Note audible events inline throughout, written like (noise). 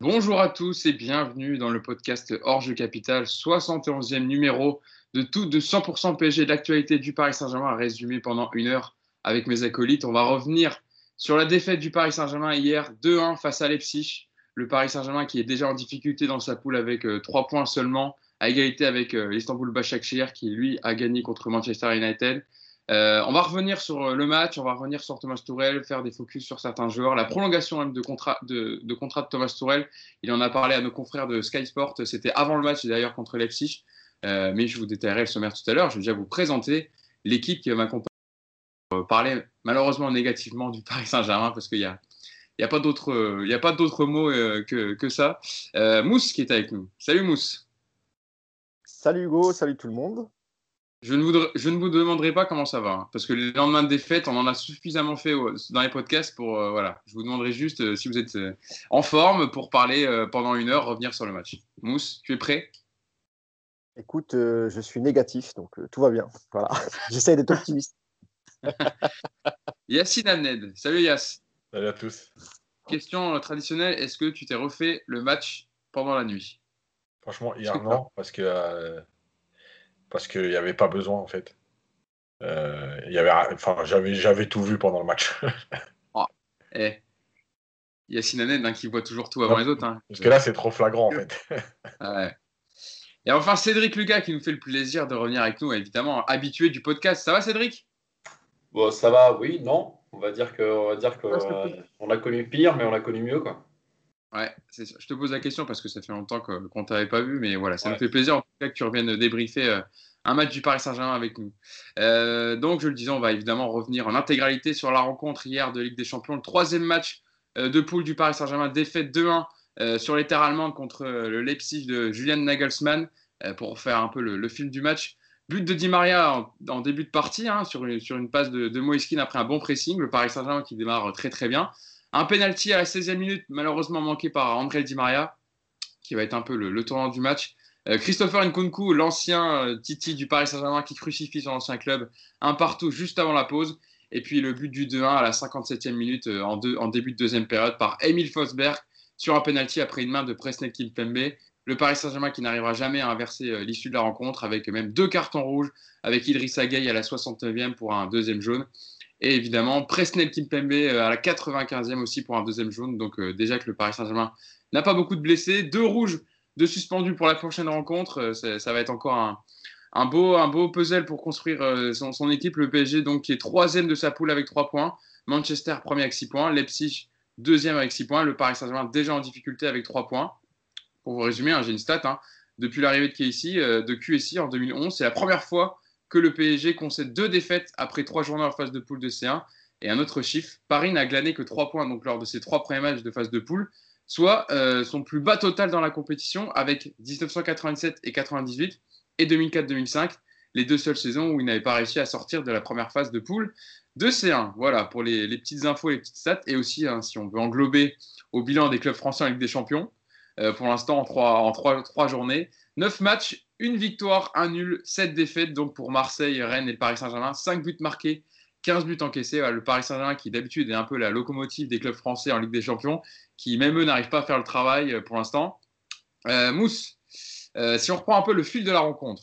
Bonjour à tous et bienvenue dans le podcast Orge Capital, 71e numéro de tout de 100% PSG de l'actualité du Paris Saint-Germain résumé pendant une heure avec mes acolytes. On va revenir sur la défaite du Paris Saint-Germain hier 2-1 face à Leipzig. Le Paris Saint-Germain qui est déjà en difficulté dans sa poule avec 3 euh, points seulement, à égalité avec euh, l'Istanbul Başakşehir qui lui a gagné contre Manchester United. Euh, on va revenir sur euh, le match, on va revenir sur Thomas Tourel, faire des focus sur certains joueurs, la prolongation même de contrat de, contrat de Thomas Tourel. Il en a parlé à nos confrères de Sky Sport, c'était avant le match d'ailleurs contre Leipzig. Euh, mais je vous détaillerai le sommaire tout à l'heure. Je vais déjà vous présenter l'équipe qui m'accompagne pour parler malheureusement négativement du Paris Saint-Germain parce qu'il n'y a, y a pas d'autres mots que, que, ça. Mousse qui est avec nous. Salut Mousse. Salut Hugo, salut tout le monde. Je ne, vous, je ne vous demanderai pas comment ça va, hein, parce que le lendemain de défaite, on en a suffisamment fait dans les podcasts pour. Euh, voilà. Je vous demanderai juste euh, si vous êtes euh, en forme pour parler pendant une heure, revenir sur le match. Mousse, tu es prêt? Écoute, je suis négatif, donc tout va bien. (laughs) Voilà. J'essaie d'être optimiste. (laughs) Yacine Amned. Salut Yass. Salut à tous. Question traditionnelle est-ce que tu t'es refait le match pendant la nuit? Franchement, hier, non, parce que parce qu'il n'y avait pas besoin en fait. Euh, y avait, enfin, j'avais, j'avais tout vu pendant le match. oh, (laughs) eh. Yacine Hanen hein, qui voit toujours tout avant les autres. Hein. Parce que là, c'est trop flagrant en fait. (laughs) Ah Et enfin, Cédric Lucas qui nous fait le plaisir de revenir avec nous, évidemment, habitué du podcast. Ça va, Cédric? Bon, ça va, oui, non. On va dire qu'on va dire que on a connu pire, mais on a connu mieux, quoi. Ouais, je te pose la question parce que ça fait longtemps qu'on ne t'avait pas vu, mais voilà, ça me fait plaisir en tout cas que tu reviennes débriefer euh, un match du Paris Saint-Germain avec nous. Euh, donc, je le disais, on va évidemment revenir en intégralité sur la rencontre hier de Ligue des Champions, le troisième match euh, de poule du Paris Saint-Germain, défaite 2-1 sur les terres allemandes contre le Leipzig de Julian Nagelsmann, pour faire un peu le, film du match. But de Di Maria en, début de partie, hein, sur, une, sur une passe de, de Moiskin après un bon pressing, le Paris Saint-Germain qui démarre très très bien. Un penalty à la 16e minute, malheureusement manqué par André Di Maria, qui va être un peu le, tournant du match. Euh, Christopher Nkunku, l'ancien euh, Titi du Paris Saint-Germain qui crucifie son ancien club, un partout juste avant la pause. Et puis le but du 2-1 à la 57e minute euh, en, début de deuxième période par Emile Fosberg sur un penalty après une main de Presnel Kimpembe. Le Paris Saint-Germain qui n'arrivera jamais à inverser l'issue de la rencontre avec même deux cartons rouges avec Idrissa Gueye à la 69e pour un deuxième jaune. Et évidemment, Presnel Kimpembe euh, à la 95e aussi pour un deuxième jaune. Donc euh, déjà que le Paris Saint-Germain n'a pas beaucoup de blessés. Deux rouges de suspendus pour la prochaine rencontre. Euh, ça, va être encore un, beau, puzzle pour construire son, équipe. Le PSG, donc, qui est troisième de sa poule avec trois points. Manchester, premier avec six points. Leipzig, deuxième avec six points. Le Paris Saint-Germain, déjà en difficulté avec trois points. Pour vous résumer, hein, j'ai une stat. Hein. Depuis l'arrivée de KSI, de QSI en 2011, c'est la première fois que le PSG concède deux défaites après trois journées en phase de poule de C1. Et un autre chiffre, Paris n'a glané que trois points donc, lors de ses trois premiers matchs de phase de poule, soit euh, son plus bas total dans la compétition avec 1997 et 98 et 2004-2005, les deux seules saisons où il n'avait pas réussi à sortir de la première phase de poule de C1. Voilà pour les, petites infos, les petites stats, et aussi hein, si on veut englober au bilan des clubs français en Ligue des Champions, euh, pour l'instant en trois, en trois journées, 9 matchs une victoire, un nul, 7 défaites. Donc pour Marseille, Rennes et Paris Saint-Germain, 5 buts marqués, 15 buts encaissés. le Paris Saint-Germain qui d'habitude est un peu la locomotive des clubs français en Ligue des Champions, qui même eux n'arrivent pas à faire le travail euh, pour l'instant. Euh, Mousse, si on reprend un peu le fil de la rencontre,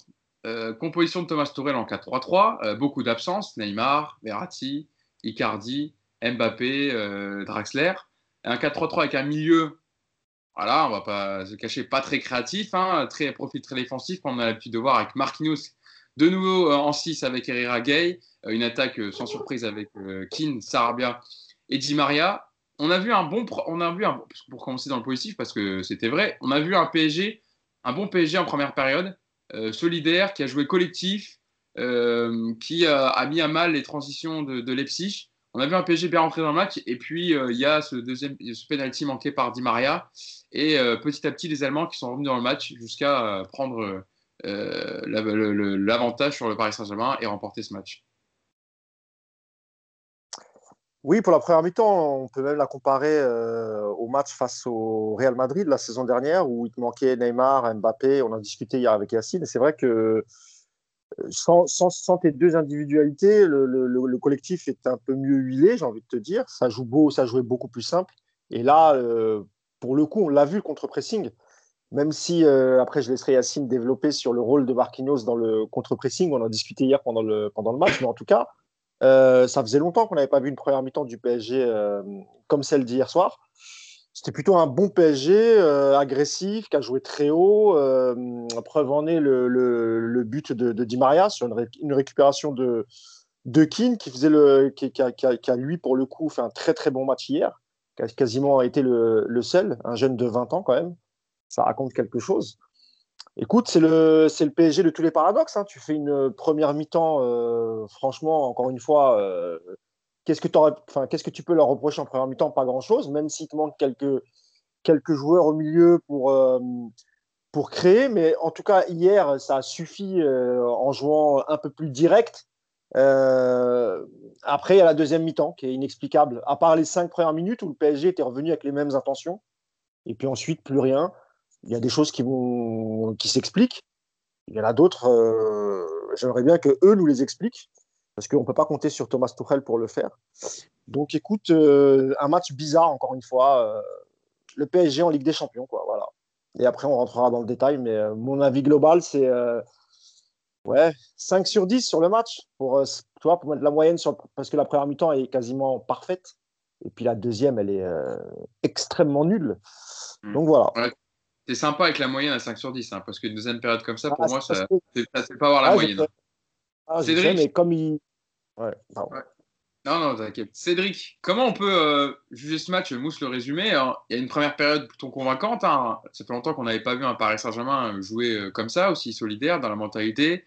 composition de Thomas Tourel en 4-3-3, beaucoup d'absences, Neymar, Verratti, Icardi, Mbappé, Draxler. Un 4-3-3 avec un milieu voilà, on va pas se cacher, pas très créatif, hein, très profil très défensif, comme on a l'habitude de voir avec Marquinhos de nouveau euh, en 6 avec Herrera Gay, euh, une attaque euh, sans surprise avec Keane, Sarabia et Di Maria. On a vu un bon, on pour commencer dans le positif parce que c'était vrai, on a vu un PSG, un bon PSG en première période, solidaire, qui a joué collectif, qui a, mis à mal les transitions de Leipzig on a vu un PSG bien rentré dans le match et puis il y a ce deuxième penalty manqué par Di Maria et euh, petit à petit, les Allemands qui sont revenus dans le match jusqu'à euh, prendre euh, l'avantage sur le Paris Saint-Germain et remporter ce match. Oui, pour la première mi-temps, on peut même la comparer au match face au Real Madrid la saison dernière où il manquait Neymar, Mbappé. On a discuté hier avec Yacine. C'est vrai que sans, sans, tes deux individualités, le, collectif est un peu mieux huilé, j'ai envie de te dire. Ça joue beau, ça jouait beaucoup plus simple. Et là, pour le coup, on l'a vu contre-pressing. Même si, euh, après, je laisserai Yacine développer sur le rôle de Marquinhos dans le contre-pressing. On en a discuté hier pendant le, pendant le match. Mais en tout cas, euh, ça faisait longtemps qu'on n'avait pas vu une première mi-temps du PSG euh, comme celle d'hier soir. C'était plutôt un bon PSG agressif, qui a joué très haut. preuve en est le, but de, Di Maria sur une, récupération de, de Keane, qui, a, lui, pour le coup, fait un très très bon match hier, qui a quasiment été le, le seul, un jeune de 20 ans quand même ça raconte quelque chose. Écoute, c'est le, c'est le PSG de tous les paradoxes. Hein. Tu fais une première mi-temps, euh, franchement, encore une fois, euh, qu'est-ce, que tu peux leur reprocher en première mi-temps? Pas grand-chose, même s'il te manque quelques, quelques joueurs au milieu pour, euh, pour créer. Mais en tout cas, hier, ça a suffi en jouant un peu plus direct. après, il y a la deuxième mi-temps qui est inexplicable. À part les cinq premières minutes où le PSG était revenu avec les mêmes intentions. Et puis ensuite, plus rien il y a des choses qui, vont, qui s'expliquent. Il y en a d'autres, euh, j'aimerais bien que eux nous les expliquent, parce qu'on ne peut pas compter sur Thomas Tuchel pour le faire. Donc écoute, euh, un match bizarre, encore une fois. Euh, le PSG en Ligue des Champions, quoi, voilà. Et après, on rentrera dans le détail, mais mon avis global, c'est ouais, 5 sur 10 sur le match, pour, tu vois, pour mettre la moyenne, sur, parce que la première mi-temps est quasiment parfaite, et puis la deuxième, elle est extrêmement nulle. Hmm. Donc voilà c'est sympa avec la moyenne à 5 sur 10, hein, parce qu'une deuxième période comme ça, pour ah, moi, ça ne fait pas avoir la ah, moyenne. Hein. Ah, Cédric, mais comme il. Ouais, Non, non, t'inquiète. Cédric, comment on peut euh, juger ce match? Mousse le résumé. Il y a une première période plutôt convaincante. Hein. Ça fait longtemps qu'on n'avait pas vu un Paris Saint-Germain jouer euh, comme ça, aussi solidaire dans la mentalité.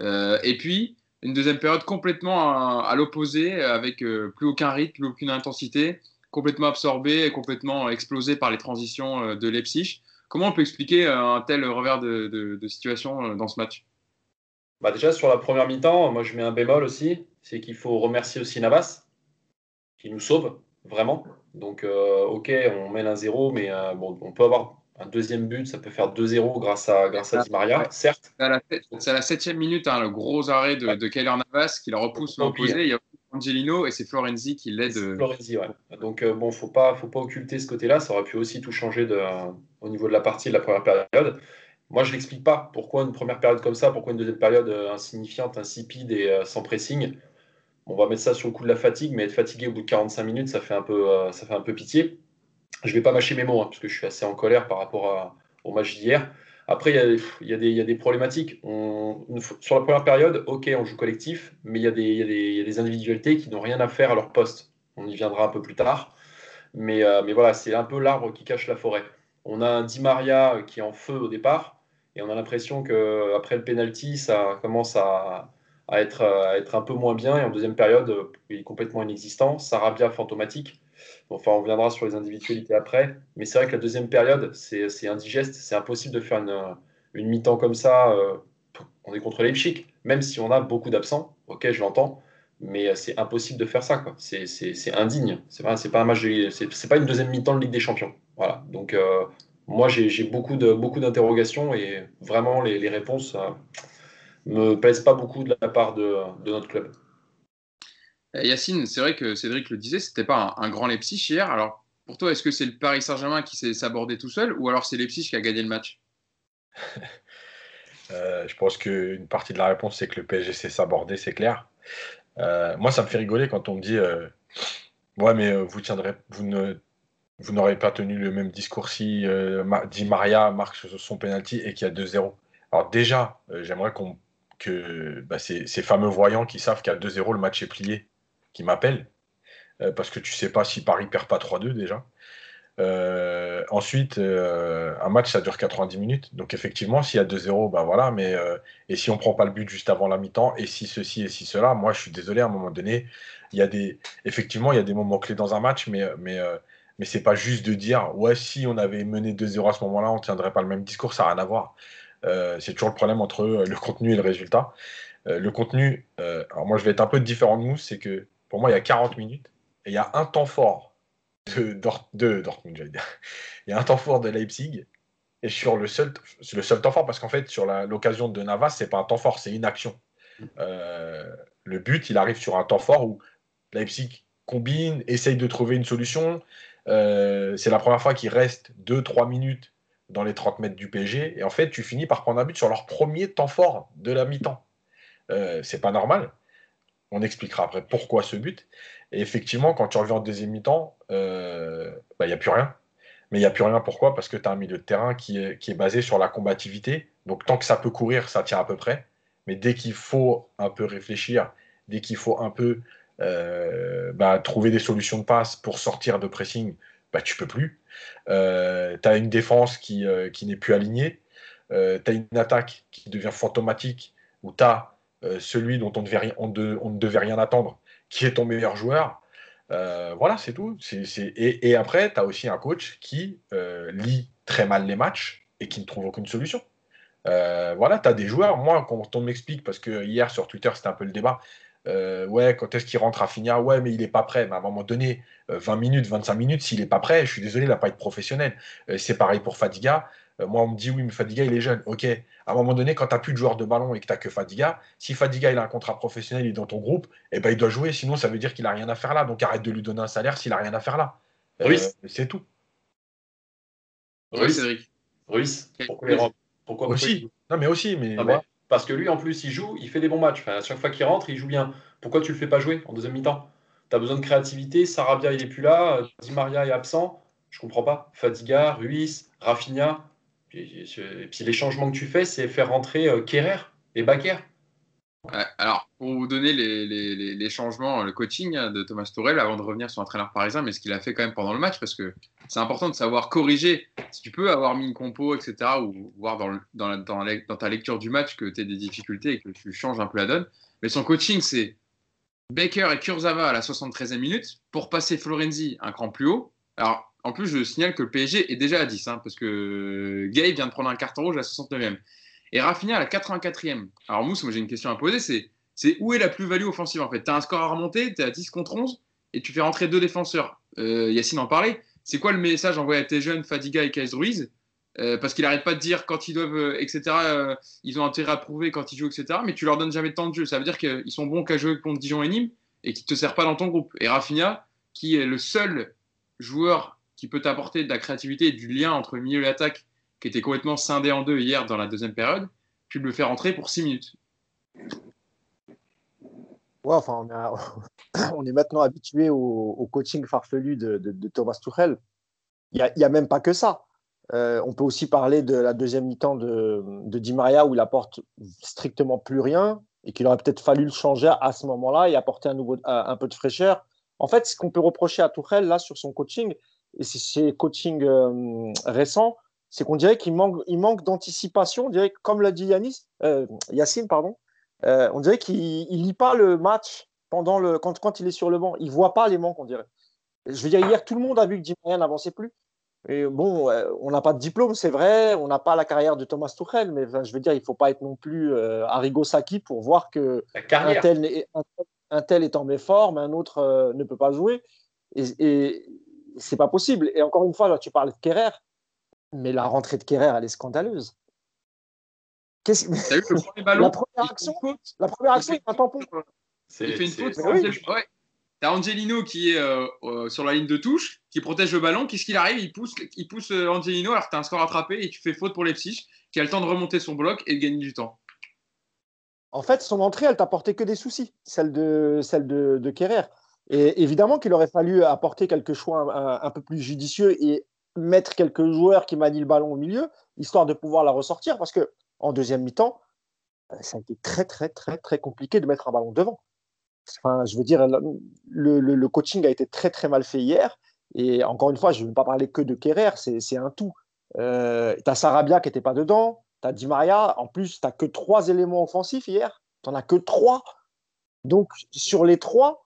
Euh, et puis, une deuxième période complètement à, l'opposé, avec plus aucun rythme, plus aucune intensité, complètement absorbé, complètement explosé par les transitions de Leipzig. Comment on peut expliquer euh, un tel revers de, situation euh, dans ce match? Bah Déjà, sur la première mi-temps, moi je mets un bémol aussi, c'est qu'il faut remercier aussi Navas, qui nous sauve, vraiment. Donc, euh, ok, on met un 0 mais bon, on peut avoir un deuxième but, ça peut faire 2-0 grâce à, grâce à Di Maria, certes. C'est à la septième minute, hein, le gros arrêt de, de Kyler Navas qui la repousse l'opposé. Il y a Angelino et c'est Florenzi qui l'aide. Florenzi, ouais. Donc, bon, faut pas, faut pas occulter ce côté-là. Ça aurait pu aussi tout changer de, au niveau de la partie de la première période. Moi, je ne l'explique pas. Pourquoi une première période comme ça Pourquoi une deuxième période euh, insignifiante, insipide et euh, sans pressing On va mettre ça sur le coup de la fatigue, mais être fatigué au bout de 45 minutes, ça fait un peu, euh, ça fait un peu pitié. Je ne vais pas mâcher mes mots, hein, parce que je suis assez en colère par rapport au match d'hier. Après, il y, y, a des problématiques. Sur la première période, ok, on joue collectif, mais il y, y, y, a des individualités qui n'ont rien à faire à leur poste. On y viendra un peu plus tard. Mais, mais voilà, c'est un peu l'arbre qui cache la forêt. On a un Di Maria qui est en feu au départ, et on a l'impression qu'après le penalty, ça commence à, être, un peu moins bien, et en deuxième période, il est complètement inexistant. Sarabia fantomatique. Enfin, on reviendra sur les individualités après, mais c'est vrai que la deuxième période, c'est indigeste, c'est impossible de faire une, mi-temps comme ça. Euh, on est contre Leipzig, même si on a beaucoup d'absents, ok, je l'entends, mais c'est impossible de faire ça, C'est indigne. C'est pas, pas c'est pas une deuxième mi-temps de Ligue des Champions. Voilà. Donc, euh, moi, j'ai beaucoup d'interrogations et vraiment, les, réponses ne me plaisent pas beaucoup de la part de, notre club. Eh, Yacine, c'est vrai que Cédric le disait, c'était pas un, grand Leipzig hier. Alors, pour toi, est-ce que c'est le Paris Saint-Germain qui s'est sabordé tout seul ou alors c'est Leipzig qui a gagné le match? (laughs) Euh, Je pense qu'une partie de la réponse, c'est que le PSG s'est sabordé, c'est clair. Euh, moi, ça me fait rigoler quand on me dit Ouais, mais vous, tiendrez, vous ne vous n'aurez pas tenu le même discours si euh, Di Maria marque son penalty et qu'il y a 2-0. Alors déjà, euh, j'aimerais que bah, ces, fameux voyants qui savent qu'à 2-0 le match est plié, qui m'appellent, euh, parce que tu sais pas si Paris perd pas 3-2 déjà. ensuite, un match ça dure 90 minutes, donc effectivement, s'il y a 2-0, bah voilà, mais et si on prend pas le but juste avant la mi-temps, et si ceci et si cela, moi je suis désolé, à un moment donné, il y a des, effectivement, il y a des moments clés dans un match, mais mais c'est pas juste de dire ouais si on avait mené 2-0 à ce moment-là, on tiendrait pas le même discours, ça n'a rien à voir. Euh, c'est toujours le problème entre euh, le contenu et le résultat. Euh, le contenu, alors moi je vais être un peu différent de nous, c'est que pour moi il y a 40 minutes et il y a un temps fort de, Dortmund, j'allais dire. Il y a un temps fort de Leipzig et sur le seul, le seul temps fort parce qu'en fait sur l'occasion de Navas c'est pas un temps fort, c'est une action. le but il arrive sur un temps fort où Leipzig combine, essaye de trouver une solution, Euh, c'est la première fois qu'ils restent 2-3 minutes dans les 30 mètres du PSG. Et en fait, tu finis par prendre un but sur leur premier temps fort de la mi-temps. Euh, c'est pas normal. On expliquera après pourquoi ce but. Et effectivement, quand tu reviens en deuxième mi-temps, il euh, n'y bah, a plus rien. Mais il n'y a plus rien, pourquoi? Parce que tu as un milieu de terrain qui est, qui est basé sur la combativité. Donc tant que ça peut courir, ça tient à peu près. Mais dès qu'il faut un peu réfléchir, dès qu'il faut un peu bah, trouver des solutions de passe pour sortir de pressing, bah, tu peux plus. Euh, tu as une défense qui, euh, qui n'est plus alignée. tu as une attaque qui devient fantomatique, où tu as celui dont on, ne devait rien attendre, qui est ton meilleur joueur. voilà, c'est tout. Et, et, après, tu as aussi un coach qui lit très mal les matchs et qui ne trouve aucune solution. voilà, tu as des joueurs. Moi, quand on m'explique, parce que hier sur Twitter, c'était un peu le débat, euh, ouais, quand est-ce qu'il rentre à finir? Ouais, mais il n'est pas prêt. Mais à un moment donné, 20 euh, minutes, 25 minutes, s'il n'est pas prêt, je suis désolé, il n'a pas été professionnel. Euh, c'est pareil pour Fadiga. moi, on me dit oui, mais Fadiga, il est jeune. Ok. À un moment donné, quand tu n'as plus de joueurs de ballon et que tu n'as que Fadiga, si Fadiga il a un contrat professionnel, il est dans ton groupe, eh ben, il doit jouer. Sinon, ça veut dire qu'il n'a rien à faire là. Donc arrête de lui donner un salaire s'il n'a rien à faire là. Ruiz. c'est tout. Ruiz, Cédric. Ruiz. Pourquoi, pourquoi aussi. Non, mais aussi. Mais, parce que lui, en plus, il joue, il fait des bons matchs. à chaque fois qu'il rentre, il joue bien. Pourquoi tu le fais pas jouer en deuxième mi-temps? Tu as besoin de créativité. Sarabia, il est plus là. Di Maria est absent. Je comprends pas. Fadiga, Ruiz, Rafinha. Et puis les changements que tu fais, c'est faire rentrer euh, Kerrer et Baker. Alors, pour vous donner les, changements, le coaching hein, de Thomas Tourel, avant de revenir sur l'entraîneur parisien, mais ce qu'il a fait quand même pendant le match, parce que c'est important de savoir corriger. Si tu peux avoir mis une compo, etc., ou voir dans, ta lecture du match que tu as des difficultés et que tu changes un peu la donne. Mais son coaching, c'est Baker et Kurzawa à la 73e minute pour passer Florenzi un cran plus haut. Alors, en plus, je signale que le PSG est déjà à 10, hein, parce que Gay vient de prendre un carton rouge à la 69e. Et Rafinha la 84e. Alors, Mousse, moi j'ai une question à poser c'est, c'est où est la plus-value offensive en fait? Tu as un score à remonter, tu es à 10 contre 11, et tu fais rentrer deux défenseurs. Euh, Yacine en parlait. C'est quoi le message envoyé à tes jeunes, Fadiga et Kais Ruiz? Euh, Parce qu'il n'arrête pas de dire quand ils doivent, euh, etc., ils ont intérêt à prouver quand ils jouent, etc., mais tu leur donnes jamais de temps de jeu. Ça veut dire qu'ils sont bons qu'à jouer contre Dijon et Nîmes et qui ne te servent pas dans ton groupe. Et Rafinha, qui est le seul joueur qui peut t'apporter de la créativité et du lien entre milieu et l'attaque, qui était complètement scindé en deux hier dans la deuxième période, tu le fais rentrer pour 6 minutes. Ouais, enfin, (laughs) on, est maintenant habitué au, coaching farfelu de, Thomas Tuchel. Il n'y a, même pas que ça. Euh, on peut aussi parler de la deuxième mi-temps de, Di Maria où il apporte strictement plus rien et qu'il aurait peut-être fallu le changer à ce moment-là et apporter un, nouveau, un peu de fraîcheur. En fait, ce qu'on peut reprocher à Tuchel là sur son coaching, et c'est ses coachings euh, récents, c'est qu'on dirait qu'il manque, il manque d'anticipation. On dirait, comme l'a dit Yanis, euh, Yacine, pardon, euh, on dirait qu'il ne lit pas le match pendant le, quand, quand, il est sur le banc. Il ne voit pas les manques, on dirait. Je veux dire, hier, tout le monde a vu que Di Maria n'avançait plus. Et bon, euh, on n'a pas de diplôme, c'est vrai. On n'a pas la carrière de Thomas Tuchel, mais je veux dire, il ne faut pas être non plus Arrigo Sacchi pour voir que un tel, est, un, tel, est en méforme, un autre ne peut pas jouer. Et, et c'est pas possible. Et encore une fois, là, tu parles de Kerrer, mais la rentrée de Kerrer, elle est scandaleuse. La première action, la première action, il fait un tampon. Il fait une faute. Ouais. T'as Angelino qui est euh, euh, sur la ligne de touche, qui protège le ballon. Qu'est-ce qu'il arrive? Il pousse, il pousse euh, Angelino alors que t'as un score attrapé et tu fais faute pour les psyches, qui a le temps de remonter son bloc et de gagner du temps. En fait, son entrée, elle t'apportait que des soucis, celle de, celle de, de Kerrer. Et évidemment qu'il aurait fallu apporter quelques choix un, un, peu plus judicieux et mettre quelques joueurs qui manient le ballon au milieu, histoire de pouvoir la ressortir, parce que en deuxième mi-temps, euh, ça a été très, très, très, très compliqué de mettre un ballon devant. Enfin, je veux dire, le, coaching a été très, très mal fait hier. Et encore une fois, je ne veux pas parler que de Kerrer, c'est un tout. Euh, tu as Sarabia qui n'était pas dedans, tu as Di Maria. En plus, tu n'as que trois éléments offensifs hier. Tu n'en as que trois. Donc, sur les trois,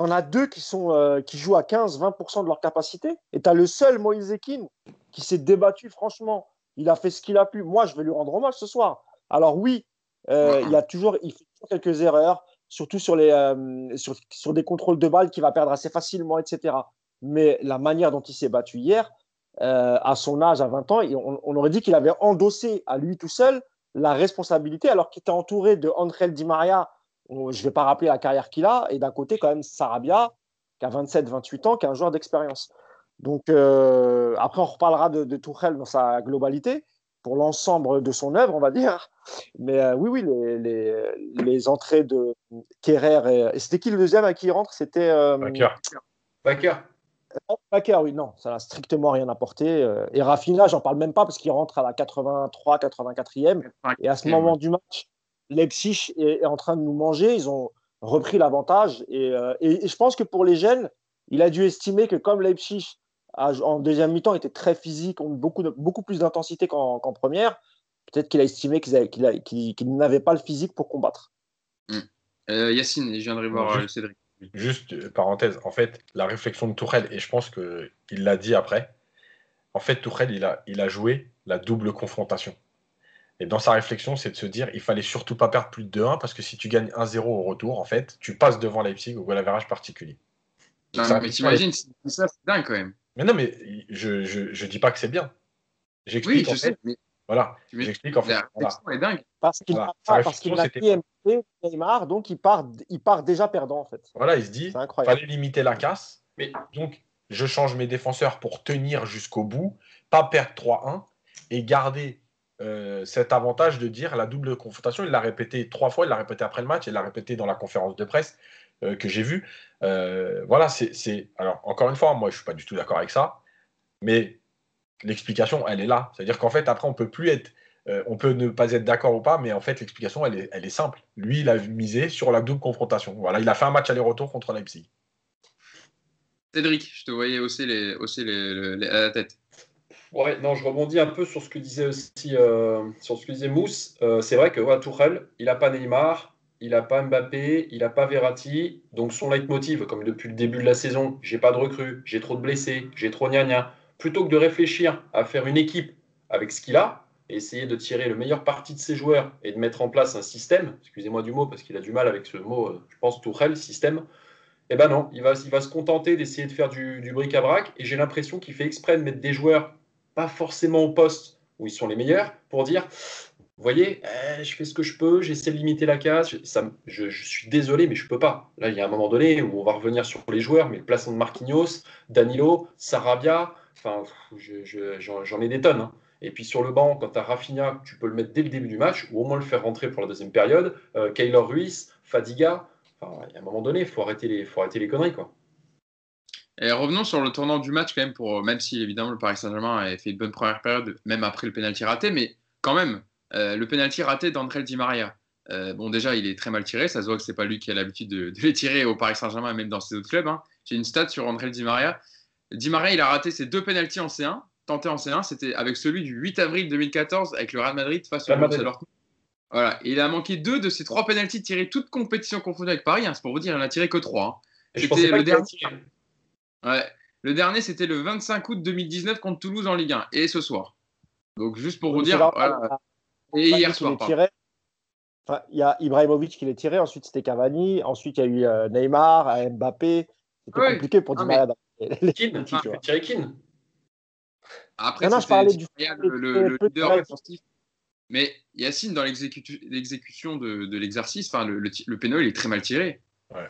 tu en as deux qui, sont, euh, qui jouent à 15-20% de leur capacité. Et tu as le seul Moïse Ekin qui s'est débattu, franchement, il a fait ce qu'il a pu. Moi, je vais lui rendre hommage ce soir. Alors oui, euh, il, a toujours, il fait toujours quelques erreurs, surtout sur, les, euh, sur, des contrôles de balles qu'il va perdre assez facilement, etc. Mais la manière dont il s'est battu hier, à son âge, à 20 ans, on, aurait dit qu'il avait endossé à lui tout seul la responsabilité, alors qu'il était entouré de André Di Maria. Je ne vais pas rappeler la carrière qu'il a, et d'un côté, quand même, Sarabia, qui a 27-28 ans, qui est un joueur d'expérience. Donc, après, on reparlera de, de Tourelle dans sa globalité, pour l'ensemble de son œuvre, on va dire. Mais oui, oui, les, les, les, entrées de Kerrer et, c'était qui le deuxième à qui il rentre? C'était. Baker. Baker, oui, non, ça n'a strictement rien apporté. Et Rafinha, j'en parle même pas parce qu'il rentre à la 83, 84e. Et à ce moment du match, Leipzig est, en train de nous manger. Ils ont repris l'avantage. Et, et, je pense que pour les jeunes, il a dû estimer que comme Leipzig en deuxième mi-temps était très physique, ont beaucoup, beaucoup plus d'intensité qu'en première, peut-être qu'il a estimé qu'il n'avait pas le physique pour combattre. Mmh. Euh, Yacine, je viendrai voir juste, euh, Cédric. Juste, euh, parenthèse, en fait, la réflexion de Tourelle, et je pense qu'il l'a dit après, en fait, Tourelle, il a, il a joué la double confrontation. Et dans sa réflexion, c'est de se dire, il fallait surtout pas perdre plus de 2-1, parce que si tu gagnes 1-0 au retour, en fait, tu passes devant Leipzig au goal particulier. Non, mais t'imagines, ça, c'est dingue quand même. Mais non, mais je, je, je dis pas que c'est bien. J'explique oui, en fait. mais... Voilà, j'explique en fait. La voilà. est dingue. Parce qu'il voilà. a, parce qu'il a IMT Neymar, donc il part, il part déjà perdant en fait. Voilà, il se dit, il fallait limiter la casse. Mais donc, je change mes défenseurs pour tenir jusqu'au bout, pas perdre 3-1 et garder euh, cet avantage de dire la double confrontation. Il l'a répété trois fois, il l'a répété après le match, il l'a répété dans la conférence de presse euh, que j'ai vue. Euh, voilà, c'est. Alors, encore une fois, moi, je ne suis pas du tout d'accord avec ça, mais l'explication, elle est là. C'est-à-dire qu'en fait, après, on peut plus être. On peut ne pas être d'accord ou pas, mais en fait, l'explication, elle est, elle est simple. Lui, il a misé sur la double confrontation. Voilà, il a fait un match aller-retour contre Leipzig. Cédric, je te voyais hausser, les, hausser les, les, la tête. Ouais, non, je rebondis un peu sur ce que disait aussi euh, sur ce que disait Mousse. Euh, c'est vrai que ouais, Tourelle, il n'a pas Neymar, il n'a pas Mbappé, il n'a pas Verratti. Donc son leitmotiv, comme depuis le début de la saison, j'ai pas de recrues, j'ai trop de blessés, j'ai trop gna Plutôt que de réfléchir à faire une équipe avec ce qu'il a, et essayer de tirer le meilleur parti de ses joueurs et de mettre en place un système, excusez-moi du mot parce qu'il a du mal avec ce mot, euh, je pense, Tourelle, système, eh ben non, il va, il va se contenter d'essayer de faire du, du bric-à-brac, et j'ai l'impression qu'il fait exprès de mettre des joueurs pas forcément au poste où ils sont les meilleurs, pour dire vous voyez, eh, je fais ce que je peux, j'essaie de limiter la casse. Je, suis désolé, mais je peux pas. Là, il y a un moment donné où on va revenir sur les joueurs, mais le placement de Marquinhos, Danilo, Sarabia, enfin, j'en ai des tonnes. Hein. Et puis sur le banc, quand tu as Rafinha, tu peux le mettre dès le début du match, ou au moins le faire rentrer pour la deuxième période. Euh, Kaylor Ruiz, Fadiga, enfin, a un moment donné, il faut arrêter les, faut arrêter les conneries. Quoi. Et revenons sur le tournant du match quand même, pour, même si évidemment le Paris Saint-Germain a fait une bonne première période, même après le pénalty raté, mais quand même, euh, le penalty raté d'André Di Maria. Euh, bon, déjà, il est très mal tiré. Ça se voit que c'est pas lui qui a l'habitude de, les tirer au Paris Saint-Germain, même dans ses autres clubs. Hein. J'ai une stat sur André Di Maria. Di Maria, il a raté ses deux penalties en C1, tentés en C1. C'était avec celui du 8 avril 2014 avec le Real Madrid face au Borussia Dortmund. Voilà. Et il a manqué deux de ses trois penalties tirés, toutes compétitions confondues avec Paris. Hein. C'est pour vous dire, il n'en a tiré que trois. Hein. C'était le dernier. Ouais. Le dernier, c'était le 25 août 2019 contre Toulouse en Ligue 1. Et ce soir. Donc, juste pour vous dire. Voilà. Et hier soir, il y a Ibrahimovic qui l'a tiré, ensuite c'était Cavani, ensuite il y a eu euh, Neymar, Mbappé. C'était compliqué pour Di Maria. Mais... Kin, tu peux tirer Kin. Après, non, non, je parlais du le, le, le leader offensif. Mais Yacine, dans l'exécution de, de l'exercice, enfin, le, le, le pénal, il est très mal tiré. Ouais.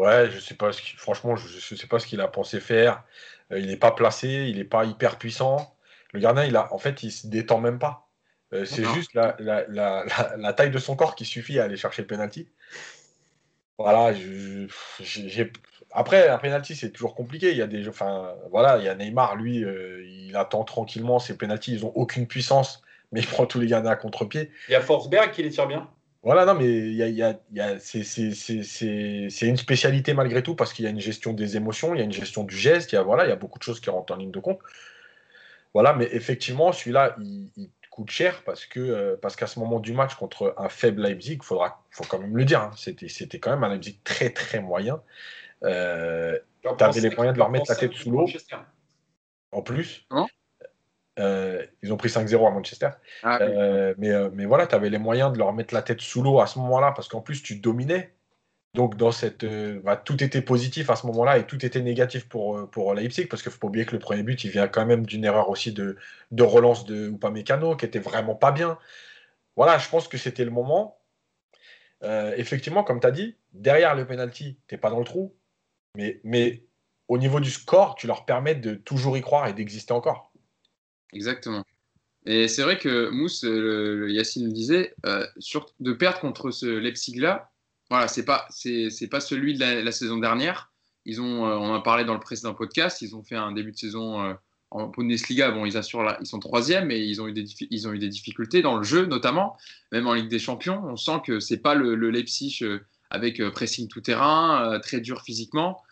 Ouais, je sais pas ce franchement, je, ne sais pas ce qu'il a pensé faire. Euh, il n'est pas placé, il n'est pas hyper puissant. Le gardien, il a, en fait, il se détend même pas. Euh, c'est juste la, la, la, la, taille de son corps qui suffit à aller chercher le penalty. Voilà, après un penalty c'est toujours compliqué. Il y a des, enfin voilà, il y a Neymar, lui, euh, il attend tranquillement ses penalties. Ils ont aucune puissance, mais il prend tous les gardiens à contre-pied. Il y a Forsberg qui les tire bien. Voilà, non, mais y a, y a, y a c'est une spécialité malgré tout parce qu'il y a une gestion des émotions, il y a une gestion du geste, il y a voilà, il y a beaucoup de choses qui rentrent en ligne de compte. Voilà, mais effectivement, celui-là, il coûte cher parce que euh, parce qu'à ce moment du match contre un faible Leipzig, il faudra faut quand même le dire, hein, c'était c'était quand même un Leipzig très très moyen. Euh, tu avais les moyens de leur mettre la tête sous l'eau. En plus? Euh, ils ont pris 5-0 à Manchester. Ah euh, mais, mais voilà, tu avais les moyens de leur mettre la tête sous l'eau à ce moment-là, parce qu'en plus, tu dominais. Donc, dans cette, euh, bah, tout était positif à ce moment-là et tout était négatif pour, euh, pour Leipzig, parce qu'il ne faut pas oublier que le premier but, il vient quand même d'une erreur aussi de, de relance de Upamecano, qui était vraiment pas bien. Voilà, je pense que c'était le moment. Euh, effectivement, comme tu as dit, derrière le penalty, tu n'es pas dans le trou, mais, mais au niveau du score, tu leur permets de toujours y croire et d'exister encore. Exactement. Et c'est vrai que Mousse, euh, Yacine le disait, euh, sur, de perdre contre ce Leipzig-là, voilà, c'est pas, c'est, pas celui de la, saison dernière. Ils ont, euh, on en a parlé dans le précédent podcast, ils ont fait un début de saison en Bundesliga. Bon, ils assurent, ils sont troisième, mais ils ont eu des, ils ont eu des difficultés dans le jeu, notamment, même en Ligue des Champions. On sent que c'est pas le Leipzig avec pressing tout terrain, très dur physiquement.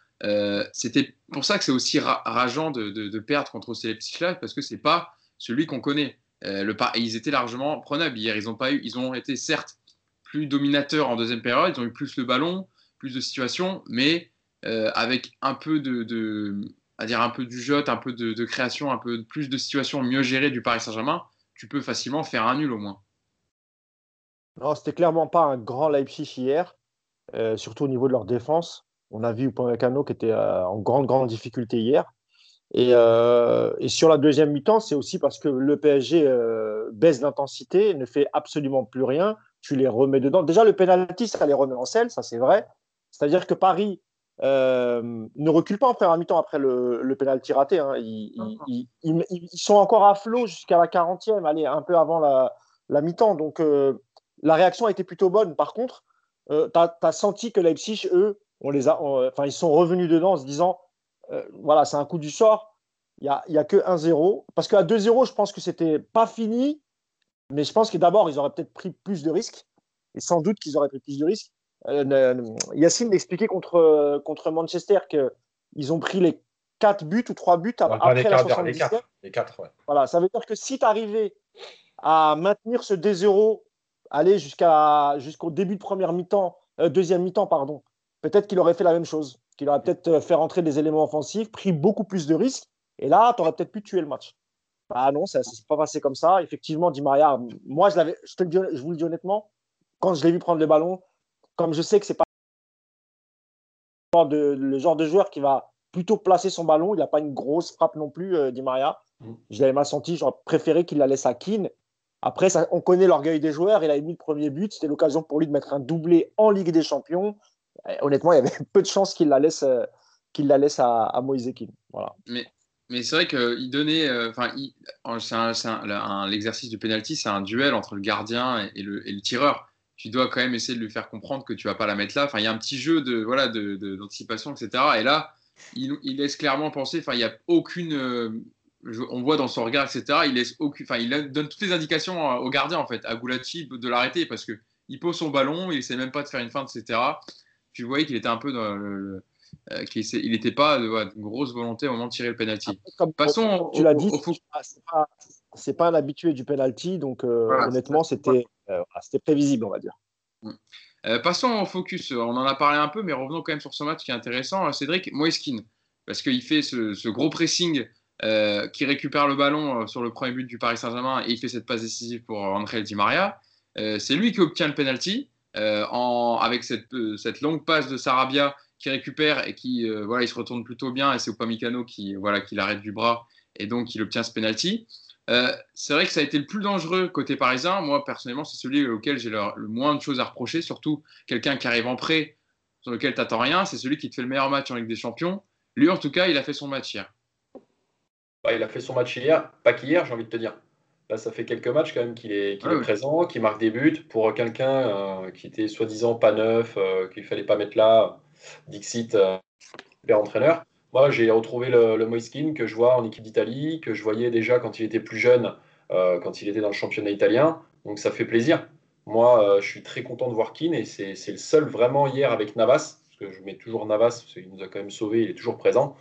C'était pour ça que c'est aussi rageant de, de, de, perdre contre ces Leipzig-là, parce que c'est pas celui qu'on connaît. Euh, le ils étaient largement prenables hier. Ils ont, pas eu, ils ont été certes plus dominateurs en deuxième période, ils ont eu plus le ballon, plus de situations, mais euh, avec un peu de, à dire un peu du jeu, un peu de, création, un peu plus de situations mieux gérées du Paris Saint-Germain, tu peux facilement faire un nul au moins. Non, c'était clairement pas un grand Leipzig hier, euh, surtout au niveau de leur défense. On a vu Upamecano qui était en grande, grande difficulté hier. Euh, et, sur la deuxième mi-temps, c'est aussi parce que le PSG euh, baisse d'intensité, ne fait absolument plus rien. Tu les remets dedans. Déjà, le penalty, ça les remet en selle, ça c'est vrai. C'est-à-dire que Paris euh, ne recule pas en première mi-temps après le, le penalty raté. Hein. Ils, sont encore à flot jusqu'à la 40e, allez, un peu avant la, la mi-temps. Donc la réaction a été plutôt bonne. Par contre, tu as, senti que Leipzig, eux, on les a, enfin, ils sont revenus dedans en se disant euh, voilà, c'est un coup du sort. Il n'y a, y a que 1-0. Parce qu'à 2-0, je pense que c'était pas fini. Mais je pense que d'abord, ils auraient peut-être pris plus de risques. Et sans doute qu'ils auraient pris plus de risques. Euh, Yacine m'expliquait contre, contre Manchester qu'ils ont pris les 4 buts ou 3 buts après la 77. Les 4, ouais. Voilà, ça veut dire que si tu arrivais à maintenir ce 2-0, aller jusqu'à, jusqu'au début de première mi-temps, euh, deuxième mi-temps, pardon, peut-être qu'il aurait fait la même chose qu'il aurait peut-être euh, fait rentrer des éléments offensifs, pris beaucoup plus de risques, et là, tu aurais peut-être pu tuer le match. Ah non, ça ne s'est pas passé comme ça. Effectivement, Di Maria, moi, je, l'avais, je, te le je vous le dis honnêtement, quand je l'ai vu prendre le ballon, comme je sais que c'est pas le genre de joueur qui va plutôt placer son ballon, il n'a pas une grosse frappe non plus, euh, Di Maria. Mm. Je l'avais mal senti, j'aurais préféré qu'il la laisse à Keane. Après, ça, on connaît l'orgueil des joueurs. Il a mis le premier but. C'était l'occasion pour lui de mettre un doublé en Ligue des Champions. Euh, honnêtement, il y avait (laughs) peu de chances qu'il la laisse, euh, qu'il la laisse à, à Moïse Voilà. Mais, c'est vrai qu'il donnait. Euh, enfin, c'est l'exercice du penalty, c'est un duel entre le gardien et, le, tireur. Tu dois quand même essayer de lui faire comprendre que tu vas pas la mettre là. Enfin, il y a un petit jeu de voilà d'anticipation, etc. Et là, il, laisse clairement penser. Enfin, il n'y a aucune. on voit dans son regard, etc. Il laisse aucune. Enfin, il donne toutes les indications au gardien en fait, à Goulati de l'arrêter parce que il pose son ballon, il essaie même pas de faire une feinte, etc tu voyais qu'il était un peu dans le. Euh, il n'était pas de, grosse volonté au moment de tirer le penalty. Passons tu l'as dit, c'est pas, un habitué du penalty, donc euh, honnêtement, c'était euh, c'était prévisible, on va dire. Mm. passons au focus. On en a parlé un peu, mais revenons quand même sur ce match qui est intéressant. Cédric Moeskin, parce qu'il fait ce, gros pressing qui récupère le ballon sur le premier but du Paris Saint-Germain et il fait cette passe décisive pour André Di Maria. c'est lui qui obtient le penalty. Euh, avec euh, cette, longue passe de Sarabia qui récupère et qui euh, voilà, il se retourne plutôt bien et c'est Upamecano qui voilà qui l'arrête du bras et donc il obtient ce penalty. c'est vrai que ça a été le plus dangereux côté parisien. Moi personnellement, c'est celui auquel j'ai le, moins de choses à reprocher, surtout quelqu'un qui arrive en prêt sur lequel tu n'attends rien. C'est celui qui te fait le meilleur match en Ligue des Champions. Lui, en tout cas, il a fait son match hier. Il a fait son match hier, pas qu'hier, j'ai envie de te dire. Là, ça fait quelques matchs quand même qu'il est, ah présent, qu'il marque des buts. Pour quelqu'un euh, qui était soi-disant pas neuf, euh, qu'il fallait pas mettre là, Dixit, euh, entraîneur. Moi, j'ai retrouvé le, le Moiskin que je vois en équipe d'Italie, que je voyais déjà quand il était plus jeune, quand il était dans le championnat italien. Donc ça fait plaisir. Moi, je suis très content de voir Keane et c'est le seul vraiment hier avec Navas, parce que je mets toujours Navas, parce qu'il nous a quand même sauvé, il est toujours présent.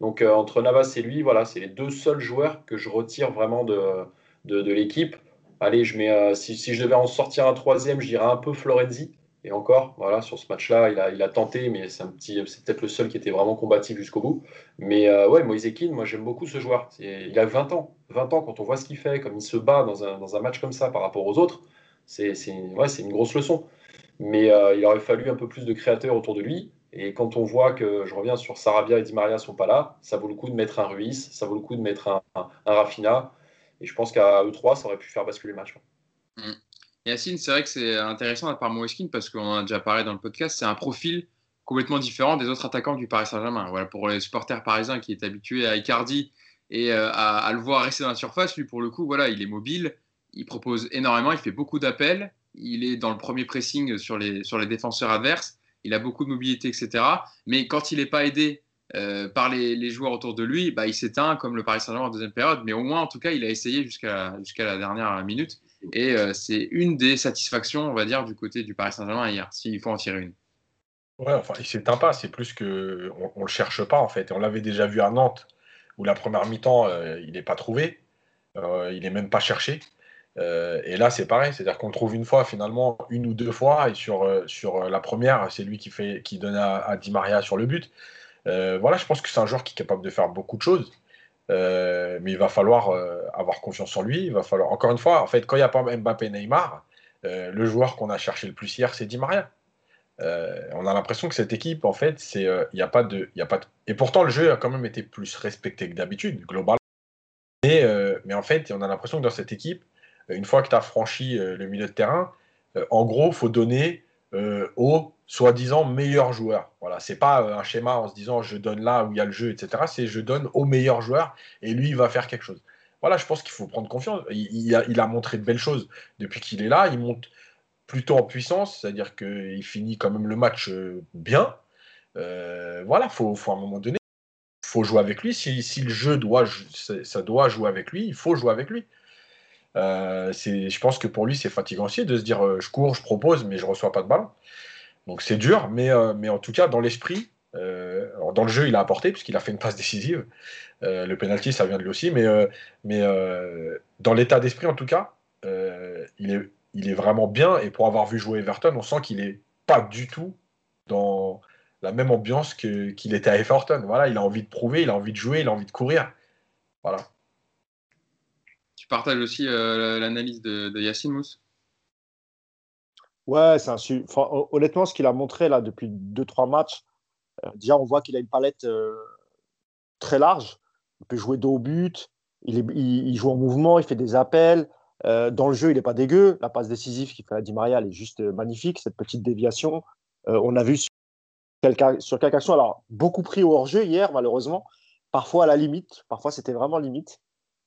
Donc entre Navas et lui, voilà, c'est les deux seuls joueurs que je retire vraiment de, de, l'équipe. Allez, je mets, euh, si, je devais en sortir un troisième, je dirais un peu Florenzi. Et encore, voilà, sur ce match-là, il a, il a tenté, mais c'est un petit, c'est peut-être le seul qui était vraiment combatif jusqu'au bout. Mais euh, ouais, Moïse moi j'aime beaucoup ce joueur. Il a 20 ans. 20 ans, quand on voit ce qu'il fait, comme il se bat dans un, dans un, match comme ça par rapport aux autres, c'est, ouais, une grosse leçon. Mais euh, il aurait fallu un peu plus de créateurs autour de lui. Et quand on voit que, je reviens sur Sarabia et Di Maria sont pas là, ça vaut le coup de mettre un Ruiz, ça vaut le coup de mettre un, un, et je pense qu'à E3, ça aurait pu faire basculer le match. Mm. Yacine, c'est vrai que c'est intéressant à part Moeskin parce qu'on en a déjà parlé dans le podcast. C'est un profil complètement différent des autres attaquants du Paris Saint-Germain. Voilà, pour les supporters parisiens qui est habitué à Icardi et euh, à, le voir rester dans la surface, lui pour le coup, voilà, il est mobile, il propose énormément, il fait beaucoup d'appels, il est dans le premier pressing sur les, sur les défenseurs adverses, il a beaucoup de mobilité, etc. Mais quand il n'est pas aidé euh, par les, joueurs autour de lui, bah, il s'éteint comme le Paris Saint-Germain en deuxième période, mais au moins en tout cas, il a essayé jusqu'à la dernière minute. Et euh, c'est une des satisfactions, on va dire, du côté du Paris Saint-Germain hier, s'il faut en tirer une. Ouais, enfin, il s'éteint pas, c'est plus que on, le cherche pas en fait. on l'avait déjà vu à Nantes, où la première mi-temps, euh, il n'est pas trouvé, il n'est même pas cherché. et là, c'est pareil, c'est-à-dire qu'on trouve une fois, finalement, une ou deux fois, et sur, sur la première, c'est lui qui, fait, qui donne à, à, Di Maria sur le but. Voilà, je pense que c'est un joueur qui est capable de faire beaucoup de choses. Euh, mais il va falloir euh, avoir confiance en lui. Il va falloir, encore une fois, en fait, quand il n'y a pas Mbappé Neymar, euh, le joueur qu'on a cherché le plus hier, c'est Di Maria. on a l'impression que cette équipe, en fait, il n'y a pas de, a pas et pourtant le jeu a quand même été plus respecté que d'habitude, globalement. Mais, mais en fait, on a l'impression que dans cette équipe, une fois que tu as franchi le milieu de terrain, en gros, faut donner au soi-disant meilleur joueur. Voilà, c'est pas euh, un schéma en se disant je donne là où il y a le jeu, etc. C'est je donne au meilleur joueur et lui il va faire quelque chose. Voilà, je pense qu'il faut prendre confiance. Il, a, montré de belles choses depuis qu'il est là. Il monte plutôt en puissance, c'est-à-dire qu'il finit quand même le match euh, bien. Euh, voilà, faut, faut à un moment donné, faut jouer avec lui. Si, le jeu doit, ça doit jouer avec lui, il faut jouer avec lui. je pense que pour lui, c'est fatigant aussi de se dire je cours, je propose, mais je reçois pas de ballon. Donc c'est dur, mais, euh, mais en tout cas, dans l'esprit, euh, dans le jeu, il a apporté, puisqu'il a fait une passe décisive. Euh, le penalty, ça vient de lui aussi, mais, mais dans l'état d'esprit, en tout cas, il, est, il est vraiment bien. Et pour avoir vu jouer Everton, on sent qu'il n'est pas du tout dans la même ambiance qu'il était à Everton. Voilà, il a envie de prouver, il a envie de jouer, il a envie de courir. Voilà. Tu partages aussi l'analyse de, de Yacine Mousse? Ouais, c'est un honnêtement, ce qu'il a montré là depuis 2-3 matchs, euh, déjà on voit qu'il a une palette euh, très large. Il peut jouer dos au but, il, joue en mouvement, il fait des appels. Euh, dans le jeu, il n'est pas dégueu. La passe décisive qu'il fait à Di Maria, elle est juste magnifique, cette petite déviation. on a vu sur quelques, sur actions, alors beaucoup pris au hors-jeu hier, malheureusement. Parfois à la limite, parfois c'était vraiment limite.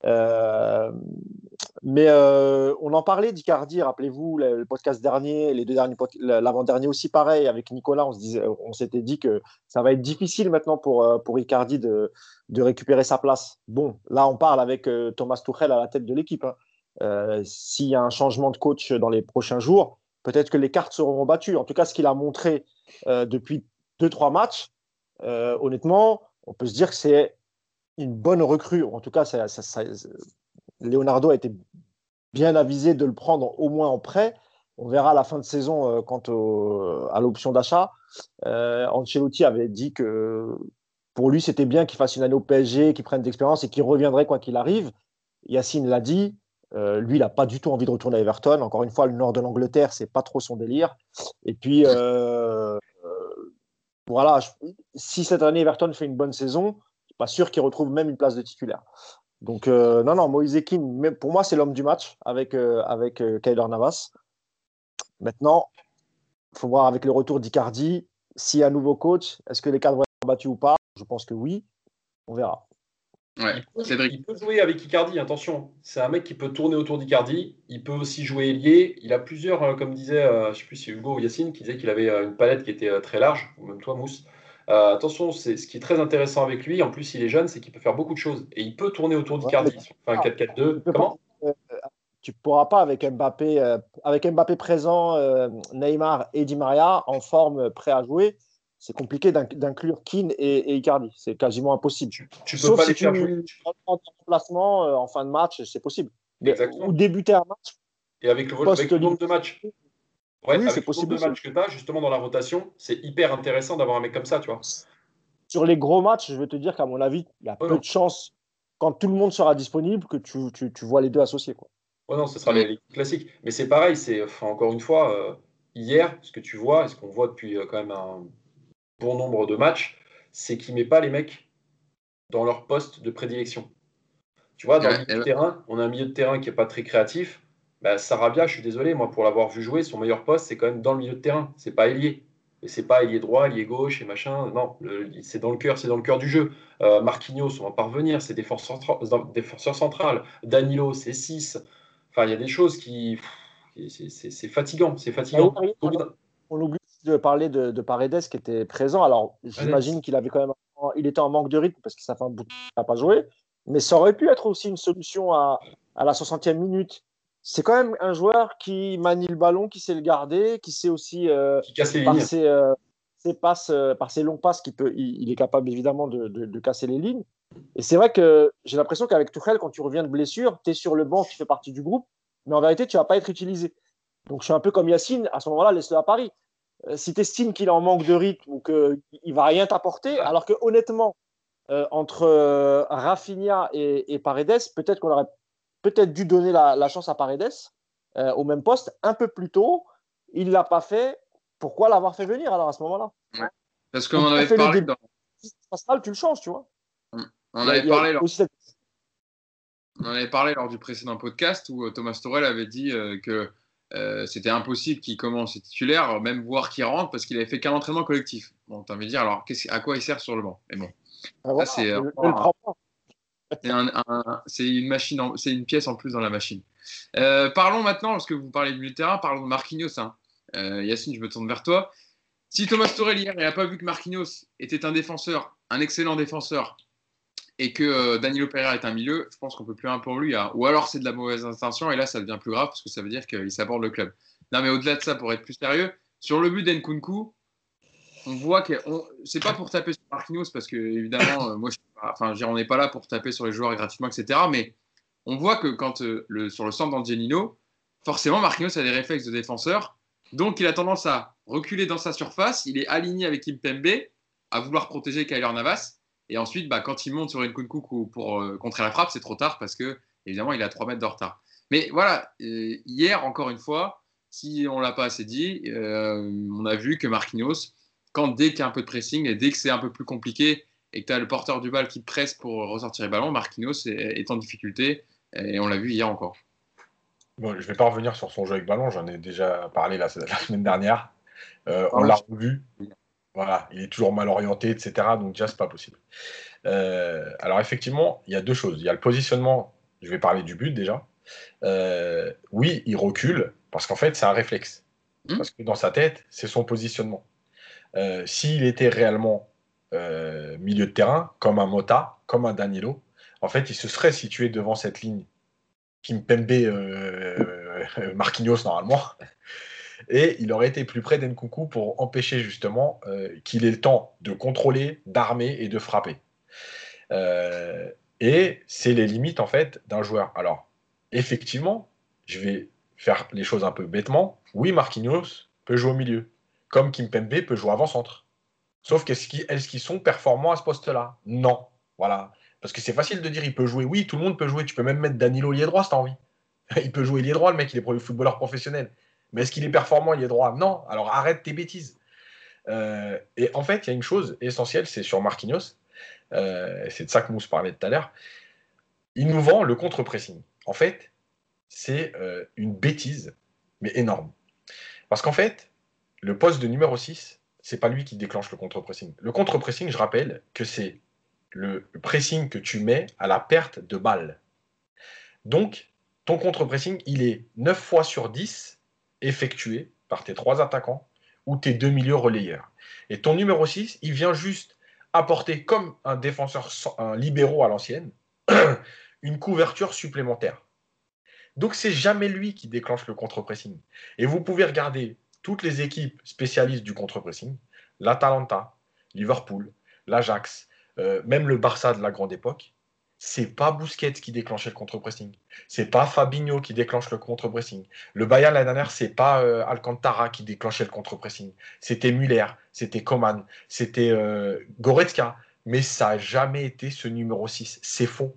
Euh, mais euh, on en parlait d'Icardi, rappelez-vous, le, podcast dernier, les deux derniers, l'avant-dernier aussi pareil, avec Nicolas, on, se disait, on s'était dit que ça va être difficile maintenant pour, euh, pour Icardi de, de récupérer sa place. Bon, là on parle avec Thomas Tuchel à la tête de l'équipe. Hein. S'il y a un changement de coach dans les prochains jours, peut-être que les cartes seront battues. En tout cas, ce qu'il a montré depuis deux, trois matchs, honnêtement, on peut se dire que c'est une bonne recrue. En tout cas, ça, Leonardo a été bien avisé de le prendre au moins en prêt. On verra à la fin de saison euh, quant à l'option d'achat. Euh, Ancelotti avait dit que pour lui, c'était bien qu'il fasse une année au PSG, qu'il prenne d'expérience et qu'il reviendrait quoi qu'il arrive. Yacine l'a dit. Euh, lui, il n'a pas du tout envie de retourner à Everton. Encore une fois, le nord de l'Angleterre, c'est pas trop son délire. Et puis, voilà, si cette année Everton fait une bonne saison, pas sûr qu'il retrouve même une place de titulaire. Donc, euh, non, non, Moïse Ekin, pour moi, c'est l'homme du match avec, euh, avec euh, Kyler Navas. Maintenant, il faut voir avec le retour d'Icardi, s'il y a un nouveau coach, est-ce que les cadres vont être battus ou pas? Je pense que oui. On verra. Ouais, il, peut, jouer avec Icardi, attention. C'est un mec qui peut tourner autour d'Icardi. Il peut aussi jouer ailier. Il a plusieurs, comme disait, je ne sais plus si Hugo ou Yacine, qui disait qu'il avait une palette qui était très large, ou même toi, Mousse. Euh, attention, c'est ce qui est très intéressant avec lui. En plus, il est jeune, c'est qu'il peut faire beaucoup de choses et il peut tourner autour d'Icardi. Enfin, 4-4-2. Comment euh, Tu pourras pas avec Mbappé, euh, avec Mbappé présent, Neymar et Di Maria en forme, prêt à jouer. C'est compliqué d'inclure Keane et, Icardi. C'est quasiment impossible. Tu, tu peux pas si les faire jouer. En remplacement en fin de match, c'est possible. Ou débuter un match. Et avec le, avec le nombre de matchs. Ouais, oui, c'est possible. Le match que tu as, justement, dans la rotation, c'est hyper intéressant d'avoir un mec comme ça, tu vois. Sur les gros matchs, je vais te dire qu'à mon avis, il y a peu de chances, quand tout le monde sera disponible, que tu, tu, tu vois les deux associés. Quoi. Ouais, non, ce sera les, classiques. Mais c'est pareil, c'est encore une fois, euh, hier, ce que tu vois, et ce qu'on voit depuis euh, quand même un bon nombre de matchs, c'est qu'il ne met pas les mecs dans leur poste de prédilection. Tu vois, dans le milieu de terrain, on a un milieu de terrain qui n'est pas très créatif bah, Sarabia, je suis désolé, moi, pour l'avoir vu jouer, son meilleur poste, c'est quand même dans le milieu de terrain. C'est pas ailier. c'est pas ailier droit, ailier gauche et machin. Non, c'est dans le cœur, c'est dans le cœur du jeu. Euh, Marquinhos, on va pas revenir, c'est défenseur, défenseur central. Danilo, c'est 6. Enfin, il y a des choses qui. C'est fatigant, c'est fatigant. On oublie de parler de, de, Paredes qui était présent. Alors, j'imagine qu'il avait quand même. Il était en manque de rythme parce que ça fait un bout qu'il n'a pas joué. Mais ça aurait pu être aussi une solution à, à la 60e minute c'est quand même un joueur qui manie le ballon, qui sait le garder, qui sait aussi euh, qui par, ses, euh, passes, euh, par ses longs passes, qui peut, il, est capable évidemment de, de, casser les lignes. Et c'est vrai que j'ai l'impression qu'avec Tuchel, quand tu reviens de blessure, tu es sur le banc, tu fais partie du groupe, mais en vérité, tu vas pas être utilisé. Donc je suis un peu comme Yacine, à ce moment-là, laisse-le à Paris. si tu estimes qu'il en manque de rythme ou qu'il va rien t'apporter, alors que honnêtement, entre Rafinha et, et Paredes, peut-être qu'on aurait peut-être dû donner la, chance à Paredes euh, au même poste un peu plus tôt. Il ne l'a pas fait. Pourquoi l'avoir fait venir alors à ce moment-là? Parce qu'on en avait parlé. Dans... tu le changes, tu vois. On, avait parlé lors... on avait parlé lors du précédent podcast où euh, Thomas Torel avait dit euh, que c'était impossible qu'il commence titulaire, même voir qu'il rentre, parce qu'il avait fait qu'un entraînement collectif. Bon, tu envie de dire, alors à quoi il sert sur le banc? Mais bon, ah, ça, c'est. C'est une pièce en plus dans la machine. Euh, parlons maintenant, parce que vous parlez du terrain, parlons de Marquinhos. Hein. Euh, Yacine, je me tourne vers toi. Si Thomas Torel hier n'a pas vu que Marquinhos était un défenseur, un excellent défenseur, et que euh, Danilo Pereira est un milieu, je pense qu'on peut plus un pour lui. Hein. Ou alors c'est de la mauvaise intention, et là ça devient plus grave parce que ça veut dire qu'il s'aborde le club. Non, mais au-delà de ça, pour être plus sérieux, sur le but d'Enkunku, on voit que c'est pas pour taper sur Marquinhos parce que évidemment, euh, moi, enfin, on n'est pas là pour taper sur les joueurs gratuitement, etc. Mais on voit que quand euh, le, sur le centre d'Angelino, forcément, Marquinhos a des réflexes de défenseur, donc il a tendance à reculer dans sa surface. Il est aligné avec Kimpembe, à vouloir protéger Kyler Navas, et ensuite, bah, quand il monte sur une Kunku pour euh, contrer la frappe, c'est trop tard parce que évidemment, il a 3 mètres de retard. Mais voilà, hier, encore une fois, si on l'a pas assez dit, on a vu que Marquinhos quand dès qu'il y a un peu de pressing et dès que c'est un peu plus compliqué et que tu as le porteur du bal qui presse pour ressortir les ballons, Marquinhos est, en difficulté et on l'a vu hier encore. Bon, je ne vais pas revenir sur son jeu avec ballon, j'en ai déjà parlé la, la semaine dernière. Euh, on l'a revu. Voilà, il est toujours mal orienté, etc. Donc déjà, c'est pas possible. Euh, alors effectivement, il y a deux choses. Il y a le positionnement, je vais parler du but déjà. Euh, oui, il recule parce qu'en fait, c'est un réflexe. Hmm. Parce que dans sa tête, c'est son positionnement. Euh, s'il était réellement euh, milieu de terrain, comme un Mota, comme un Danilo, en fait, il se serait situé devant cette ligne Kimpembe euh, Marquinhos normalement. Et il aurait été plus près d'Enkunku pour empêcher justement qu'il ait le temps de contrôler, d'armer et de frapper. et c'est les limites en fait d'un joueur. Alors, effectivement, je vais faire les choses un peu bêtement. Oui, Marquinhos peut jouer au milieu comme Kimpembe peut jouer avant-centre. Sauf qu'est-ce qu'ils sont performants à ce poste-là? Non. Voilà. Parce que c'est facile de dire il peut jouer. Oui, tout le monde peut jouer. Tu peux même mettre Danilo lié droit si tu as envie. (laughs) il peut jouer lié droit, le mec, il est footballeur professionnel. Mais est-ce qu'il est performant lié droit Non. Alors arrête tes bêtises. Euh, et en fait, il y a une chose essentielle, c'est sur Marquinhos. Euh, c'est de ça que Mousse parlait tout à l'heure. Il nous vend le contre-pressing. En fait, c'est euh, une bêtise, mais énorme. Parce qu'en fait, le poste de numéro 6, c'est pas lui qui déclenche le contre-pressing. Le contre-pressing, je rappelle que c'est le pressing que tu mets à la perte de balle. Donc, ton contre-pressing, il est 9 fois sur 10 effectué par tes trois attaquants ou tes deux milieux relayeurs. Et ton numéro 6, il vient juste apporter, comme un défenseur un libéraux à l'ancienne, (clears throat) une couverture supplémentaire. Donc, c'est jamais lui qui déclenche le contre-pressing. Et vous pouvez regarder toutes les équipes spécialistes du contre-pressing, l'Atalanta, Liverpool, l'Ajax, euh, même le Barça de la grande époque, c'est pas Busquets qui déclenchait le contre-pressing. C'est pas Fabinho qui déclenche le contre-pressing. Le Bayern l'année dernière, c'est pas euh, Alcantara qui déclenchait le contre-pressing. C'était Müller, c'était Coman, c'était euh, Goretzka. Mais ça n'a jamais été ce numéro 6. C'est faux.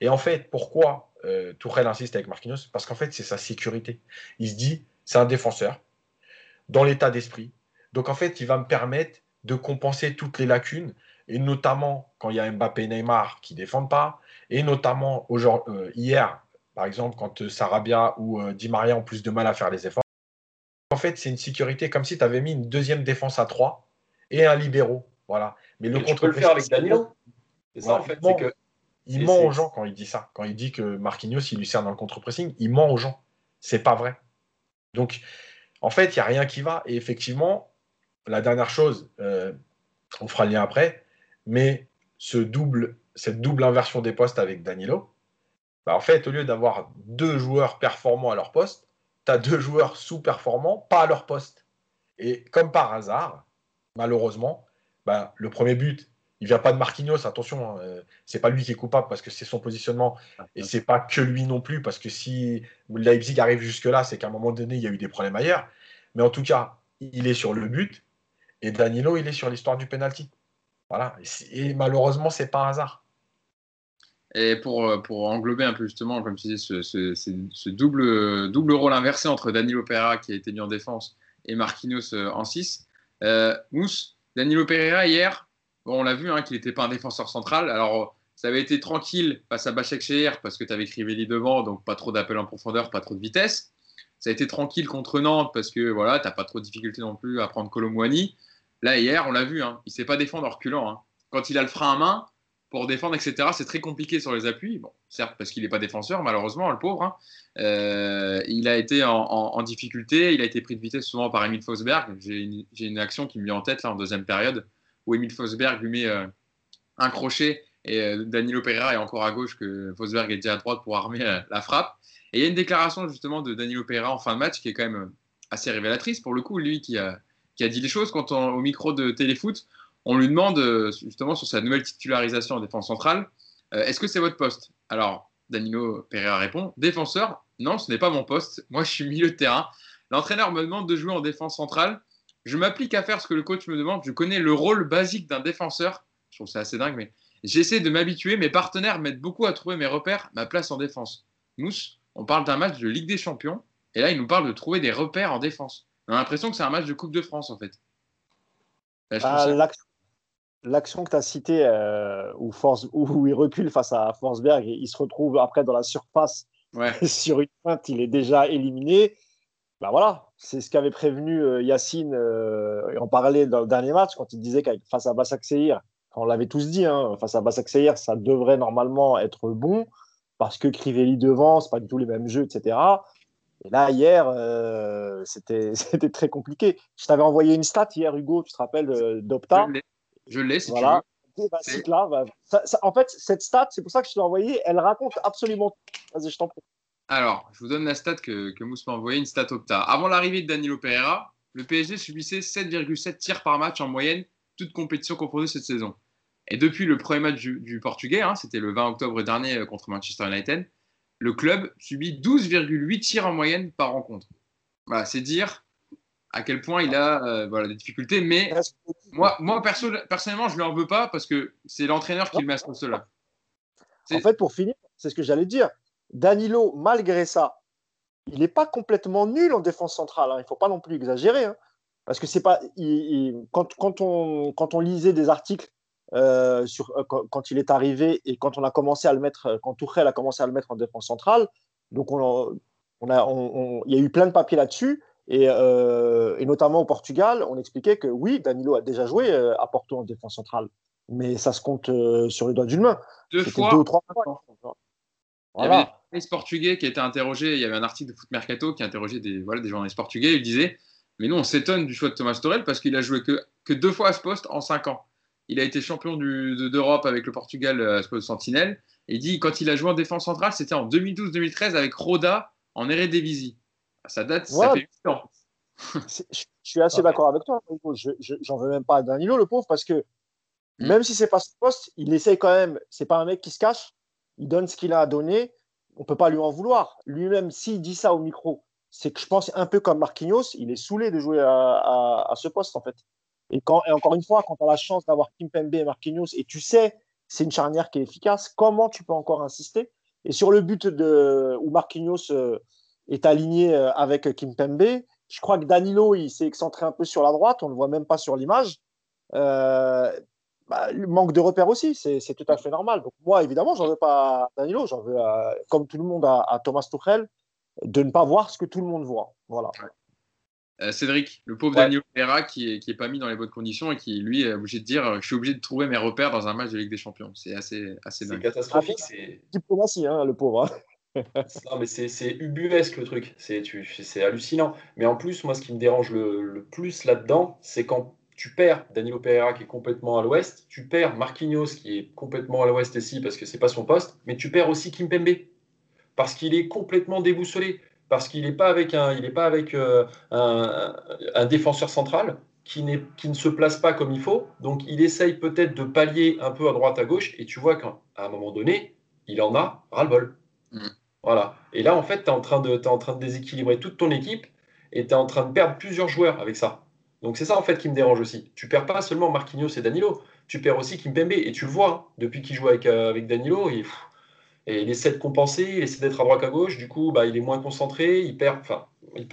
Et en fait, pourquoi Tourelle insiste avec Marquinhos? Parce qu'en fait, c'est sa sécurité. Il se dit, c'est un défenseur, dans l'état d'esprit. Donc en fait, il va me permettre de compenser toutes les lacunes, et notamment quand il y a Mbappé et Neymar qui ne défendent pas, et notamment euh, hier, par exemple, quand euh, Sarabia ou euh, Di Maria ont plus de mal à faire les efforts. en fait, c'est une sécurité comme si tu avais mis une deuxième défense à 3 et un libéraux. Voilà. Mais le contre. Tu peux le faire avec Danilo. C'est ça, en fait. que... Il ment aux gens quand il dit ça. Quand il dit que Marquinhos, il lui sert dans le contre-pressing, il ment aux gens. C'est pas vrai. Donc, en fait, il n'y a rien qui va. Et effectivement, la dernière chose, euh, on fera le lien après, mais cette double inversion des postes avec Danilo, bah, en fait, au lieu d'avoir deux joueurs performants à leur poste, tu as deux joueurs sous-performants, pas à leur poste. Et comme par hasard, malheureusement, bah, le premier but, il vient pas de Marquinhos, attention, hein, euh, c'est pas lui qui est coupable parce que c'est son positionnement et c'est pas que lui non plus parce que si Leipzig arrive jusque là, c'est qu'à un moment donné il y a eu des problèmes ailleurs. Mais en tout cas, il est sur le but et Danilo il est sur l'histoire du penalty. Voilà. Et, malheureusement c'est pas un hasard. Et pour, euh, pour englober un peu justement, comme tu ce, ce, double, double rôle inversé entre Danilo Pereira qui a été mis en défense et Marquinhos euh, en 6, Mousse, Danilo Pereira hier, on l'a vu hein, qu'il n'était pas un défenseur central. Alors, ça avait été tranquille face à Bachek Sheher parce que tu avais Crivelli devant, donc pas trop d'appel en profondeur, pas trop de vitesse. Ça a été tranquille contre Nantes parce que voilà, tu n'as pas trop de difficulté non plus à prendre Colomwani. Là, hier, on l'a vu, hein, il ne sait pas défendre en reculant. Hein. Quand il a le frein à main pour défendre, etc., c'est très compliqué sur les appuis. Bon, certes, parce qu'il n'est pas défenseur, malheureusement, le pauvre. Euh, il a été en, difficulté, il a été pris de vitesse souvent par Emile Fosberg. J'ai une, une, action qui me vient en tête là, en deuxième période où Emile Fosberg lui met euh, un crochet et euh, Danilo Pereira est encore à gauche que Fosberg est déjà à droite pour armer euh, la frappe. Et il y a une déclaration justement de Danilo Pereira en fin de match qui est quand même assez révélatrice pour le coup, lui qui a, qui a dit les choses quand au micro de Téléfoot, on lui demande justement sur sa nouvelle titularisation en défense centrale, est-ce que c'est votre poste? Alors Danilo Pereira répond, défenseur, non, ce n'est pas mon poste, moi je suis milieu de terrain. L'entraîneur me demande de jouer en défense centrale. Je m'applique à faire ce que le coach me demande. Je connais le rôle basique d'un défenseur. Je trouve ça assez dingue, mais j'essaie de m'habituer. Mes partenaires m'aident beaucoup à trouver mes repères, ma place en défense. Mousse, on parle d'un match de Ligue des Champions, et là, il nous parle de trouver des repères en défense. On a l'impression que c'est un match de Coupe de France, en fait. Ah, l'action que tu as citée, euh, où, Force, (laughs) où, il recule face à Forsberg, et il se retrouve après dans la surface (laughs) sur une pointe, il est déjà éliminé. Ben voilà, c'est ce qu'avait prévenu euh, Yacine, euh, et on parlait dans le dernier match, quand il disait qu'avec face à Bassak Seir, on l'avait tous dit, hein, face à Bassak Seir, ça devrait normalement être bon, parce que Crivelli devant, c'est pas du tout les mêmes jeux, etc. Et là, hier, euh, (laughs) c'était très compliqué. Je t'avais envoyé une stat hier, Hugo, tu te rappelles d'Opta? Je l'ai, si voilà. tu veux. Là, bah, en fait, cette stat, c'est pour ça que je te l'ai envoyée, elle raconte absolument tout. Vas-y, je t'en prie. Alors, je vous donne la stat que, que Mousse m'a envoyée, une stat Opta. Avant l'arrivée de Danilo Pereira, le PSG subissait 7,7 tirs par match en moyenne, toute compétition confondue cette saison. Et depuis le premier match du, Portugais, hein, c'était le 20 octobre dernier euh, contre Manchester United, le club subit 12,8 tirs en moyenne par rencontre. Voilà, c'est dire à quel point il a euh, voilà, des difficultés. Mais moi, moi personnellement, je ne en veux pas parce que c'est l'entraîneur qui le met à ce poste-là. En fait, pour finir, c'est ce que j'allais dire. Danilo, malgré ça, il n'est pas complètement nul en défense centrale. Hein. Il ne faut pas non plus exagérer. Hein. Parce que c'est pas. quand, on, quand on lisait des articles euh, sur, euh, quand, il est arrivé et quand on a commencé à le mettre, euh, quand Tourelle a commencé à le mettre en défense centrale, donc on, on a, il y a eu plein de papiers là-dessus. Et, notamment au Portugal, on expliquait que oui, Danilo a déjà joué à Porto en défense centrale, mais ça se compte sur les doigts d'une main. Deux fois. Deux ou trois fois. Il y avait des portugais qui étaient interrogés. Il y avait un article de Foot Mercato qui interrogeait des, voilà, des journalistes portugais. Il disait Mais nous, on s'étonne du choix de Thomas Torel parce qu'il a joué que, que deux fois à ce poste en cinq ans. Il a été champion d'Europe avec le Portugal à ce poste de sentinelle. Et il dit quand il a joué en défense centrale, c'était en 2012-2013 avec Roda en Eredivisie. Ça date, ça fait 8 ans. (laughs) je suis assez d'accord avec toi. J'en veux même pas à Danilo, le pauvre, parce que hmm. même si c'est pas ce poste, il essaye quand même. C'est pas un mec qui se cache il donne ce qu'il a à donner. On ne peut pas lui en vouloir. Lui-même, s'il dit ça au micro, c'est que je pense un peu comme Marquinhos, il est saoulé de jouer à, ce poste, en fait. Et, encore une fois, quand tu as la chance d'avoir Kimpembe et Marquinhos, et tu sais, c'est une charnière qui est efficace, comment tu peux encore insister? Et sur le but de, où Marquinhos euh, est aligné euh, avec Kimpembe, je crois que Danilo, il s'est excentré un peu sur la droite, on ne le voit même pas sur l'image. Euh, bah, le manque de repères aussi, c'est tout à fait normal. Donc moi, évidemment, j'en veux pas à Danilo, j'en veux, comme tout le monde, à, Thomas Tuchel, de ne pas voir ce que tout le monde voit. Voilà. Euh, Cédric, le pauvre Daniel Pereira qui est, qui est pas mis dans les bonnes conditions et qui, lui, est obligé de dire Je suis obligé de trouver mes repères dans un match de Ligue des Champions. C'est assez, assez dingue. catastrophique. C'est diplomatie, hein, le pauvre. Hein. (laughs) non, mais c'est ubuesque le truc. C'est hallucinant. Mais en plus, moi, ce qui me dérange le, le plus là-dedans, c'est quand tu perds Danilo Pereira qui est complètement à l'ouest, tu perds Marquinhos qui est complètement à l'ouest ici parce que c'est pas son poste, mais tu perds aussi Kimpembe parce qu'il est complètement déboussolé, parce qu'il n'est pas avec un, il est pas avec euh, un, défenseur central qui, qui ne se place pas comme il faut, donc il essaye peut-être de pallier un peu à droite à gauche et tu vois qu'à un moment donné, il en a ras-le-bol. Mm. Voilà. Et là, en fait, tu es, en train de, es en train de déséquilibrer toute ton équipe et tu es en train de perdre plusieurs joueurs avec ça. Donc c'est ça en fait qui me dérange aussi. Tu perds pas seulement Marquinhos et Danilo, tu perds aussi Kimpembe. Et tu le vois, hein, depuis qu'il joue avec, euh, Danilo, il, il, essaie de compenser, il essaie d'être à droite à gauche. Du coup, bah, il est moins concentré, il perd,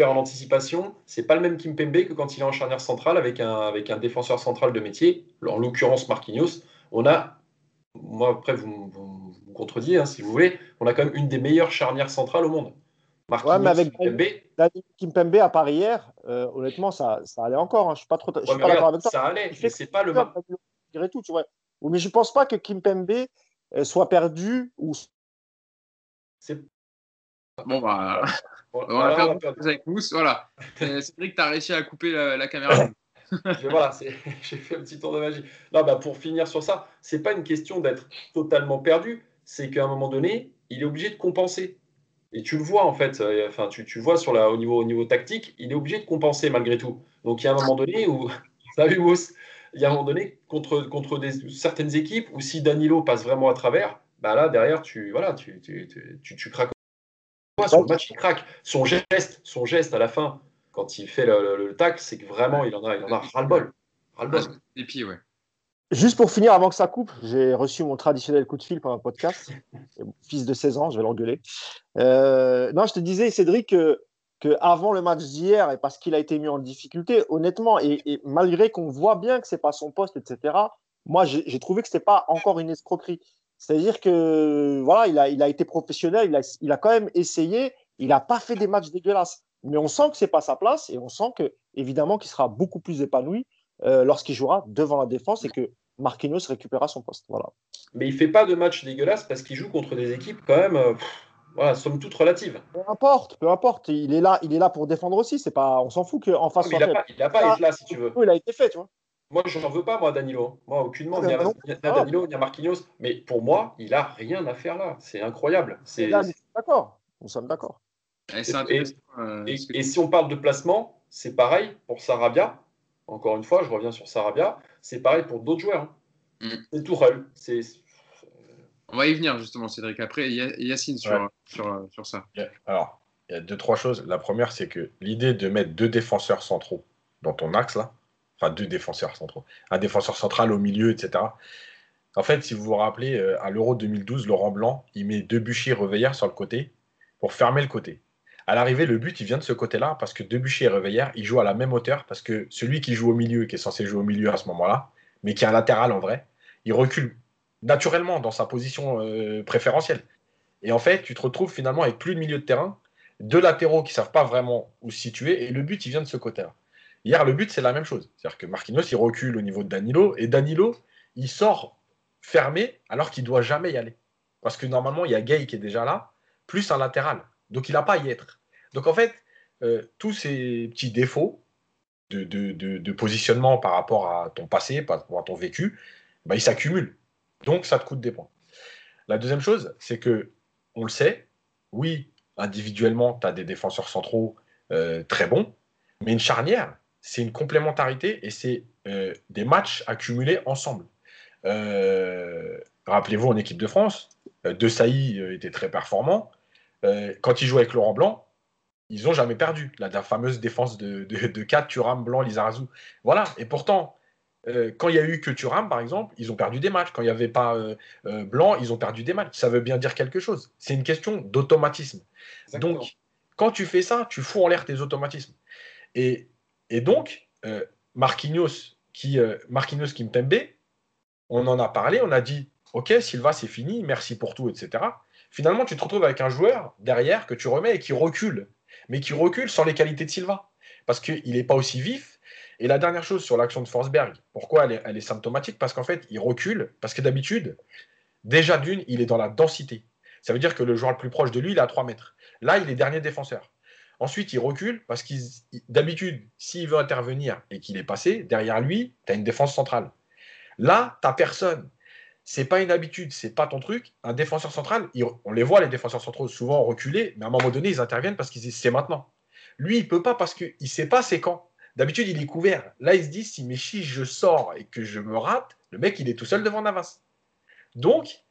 en anticipation. C'est pas le même Kimpembe que quand il est en charnière centrale avec un, défenseur central de métier, en l'occurrence Marquinhos. On a, moi après vous, vous, contredisez hein, si vous voulez, on a quand même une des meilleures charnières centrales au monde ouais, mais avec Kimpembe, Kimpembe à Paris hier, euh, honnêtement, ça, ça allait encore. Hein. Je ne suis pas, trop, je suis pas d'accord avec toi. Ça allait, mais c'est pas le tout, tu vois. Mais je ne pense pas que Kimpembe euh, soit perdu ou. Bon, bah. on va faire des avec Mousse. Voilà. (laughs) Cédric, tu as réussi à couper la, caméra. (laughs) voilà, (laughs) j'ai fait un petit tour de magie. Non, bah, pour finir sur ça, c'est pas une question d'être totalement perdu, c'est qu'à un moment donné, il est obligé de compenser. Et tu le vois en fait, euh, enfin tu, tu vois sur la, au, niveau, au niveau tactique, il est obligé de compenser malgré tout. Donc il y a un moment donné où, (laughs) salut Mousse, il y a un moment donné contre, contre certaines équipes où si Danilo passe vraiment à travers, bah là derrière tu, voilà, tu, tu, tu, tu craques. Le craque. Son geste, son geste à la fin, quand il fait le, le, c'est que vraiment il en a, il en a ras-le-bol. Ras-le-bol. Et puis ouais. Juste pour finir, avant que ça coupe, j'ai reçu mon traditionnel coup de fil pour un podcast. fils de 16 ans, je vais l'engueuler. Euh, non, je te disais, Cédric, que, avant le match d'hier, et parce qu'il a été mis en difficulté, honnêtement, et, malgré qu'on voit bien que c'est pas son poste, etc., moi, j'ai trouvé que c'était pas encore une escroquerie. C'est-à-dire que voilà, il a, il a été professionnel, il a, il a quand même essayé, il n'a pas fait des matchs dégueulasses. Mais on sent que c'est pas sa place et on sent que évidemment qu'il sera beaucoup plus épanoui euh, lorsqu'il jouera devant la défense et que Marquinhos récupérera son poste. Voilà. Mais il fait pas de match dégueulasse parce qu'il joue contre des équipes quand même, euh, voilà, somme toute relatives. Peu importe, peu importe. Il est là, il est là pour défendre aussi. C'est pas, on s'en fout qu'en face. il n'a pas, il a pas été là si tu veux. Il a été fait, tu vois. Moi, je n'en veux pas, moi, Danilo. Moi, aucunement, ah, ni, à, Danilo, ni à Marquinhos. Mais pour moi, il a rien à faire là. C'est incroyable. C'est d'accord. Nous sommes d'accord. Et, euh, et, si on parle de placement, c'est pareil pour Sarabia. Encore une fois, je reviens sur Sarabia. C'est pareil pour d'autres joueurs. Hein. Mm. C'est Tourelle. C'est... On va y venir justement, Cédric. Après, Yacine sur, sur, sur, ça. Alors, il y a deux, trois choses. La première, c'est que l'idée de mettre deux défenseurs centraux dans ton axe, là, enfin deux défenseurs centraux, un défenseur central au milieu, etc. En fait, si vous vous rappelez, euh, à l'Euro 2012, Laurent Blanc, il met deux bûchers reveilleurs sur le côté pour fermer le côté. À l'arrivée, le but, il vient de ce côté-là, parce que Debuchy et Reveillère, ils jouent à la même hauteur, parce que celui qui joue au milieu, qui est censé jouer au milieu à ce moment-là, mais qui est un latéral en vrai, il recule naturellement dans sa position euh, préférentielle. Et en fait, tu te retrouves finalement avec plus de milieu de terrain, deux latéraux qui ne savent pas vraiment où se situer, et le but, il vient de ce côté-là. Hier, le but, c'est la même chose. C'est-à-dire que Marquinhos, il recule au niveau de Danilo, et Danilo, il sort fermé alors qu'il doit jamais y aller. Parce que normalement, il y a Gay qui est déjà là, plus un latéral. Donc il n'a pas à y être. Donc en fait, euh, tous ces petits défauts de, positionnement par rapport à ton passé, par rapport à ton vécu, bah, ils s'accumulent. Donc ça te coûte des points. La deuxième chose, c'est que, on le sait, oui, individuellement, tu as des défenseurs centraux euh, très bons, mais une charnière, c'est une complémentarité et c'est euh, des matchs accumulés ensemble. Rappelez-vous en équipe de France, De Sailly était très performant. Euh, quand ils jouent avec Laurent Blanc, ils n'ont jamais perdu. La, fameuse défense de, de, de 4, Thuram, Blanc, Lizarazu. Voilà. Et pourtant, euh, quand il y a eu que Thuram, par exemple, ils ont perdu des matchs. Quand il n'y avait pas euh, Blanc, ils ont perdu des matchs. Ça veut bien dire quelque chose. C'est une question d'automatisme. Donc, quand tu fais ça, tu fous en l'air tes automatismes. Et, et donc, Marquinhos, qui, Marquinhos Kimpembe, on en a parlé, on a dit, OK, Silva, c'est fini, merci pour tout, etc finalement, tu te retrouves avec un joueur derrière que tu remets et qui recule, mais qui recule sans les qualités de Silva. parce qu'il n'est pas aussi vif. Et la dernière chose sur l'action de Forsberg, pourquoi elle est, symptomatique? Parce qu'en fait, il recule, parce que d'habitude, déjà d'une, il est dans la densité. Ça veut dire que le joueur le plus proche de lui, il est à 3 mètres. Là, il est dernier défenseur. Ensuite, il recule parce qu'il, d'habitude, s'il veut intervenir et qu'il est passé, derrière lui, tu as une défense centrale. Là, tu personne. C'est pas une habitude, c'est pas ton truc. Un défenseur central, on les voit, les défenseurs centraux, souvent reculer, mais à un moment donné, ils interviennent parce qu'ils disent c'est maintenant. Lui, il peut pas parce qu'il sait pas c'est quand. D'habitude, il est couvert. Là, il se dit si je sors et que je me rate, le mec, il est tout seul devant Navas. Donc,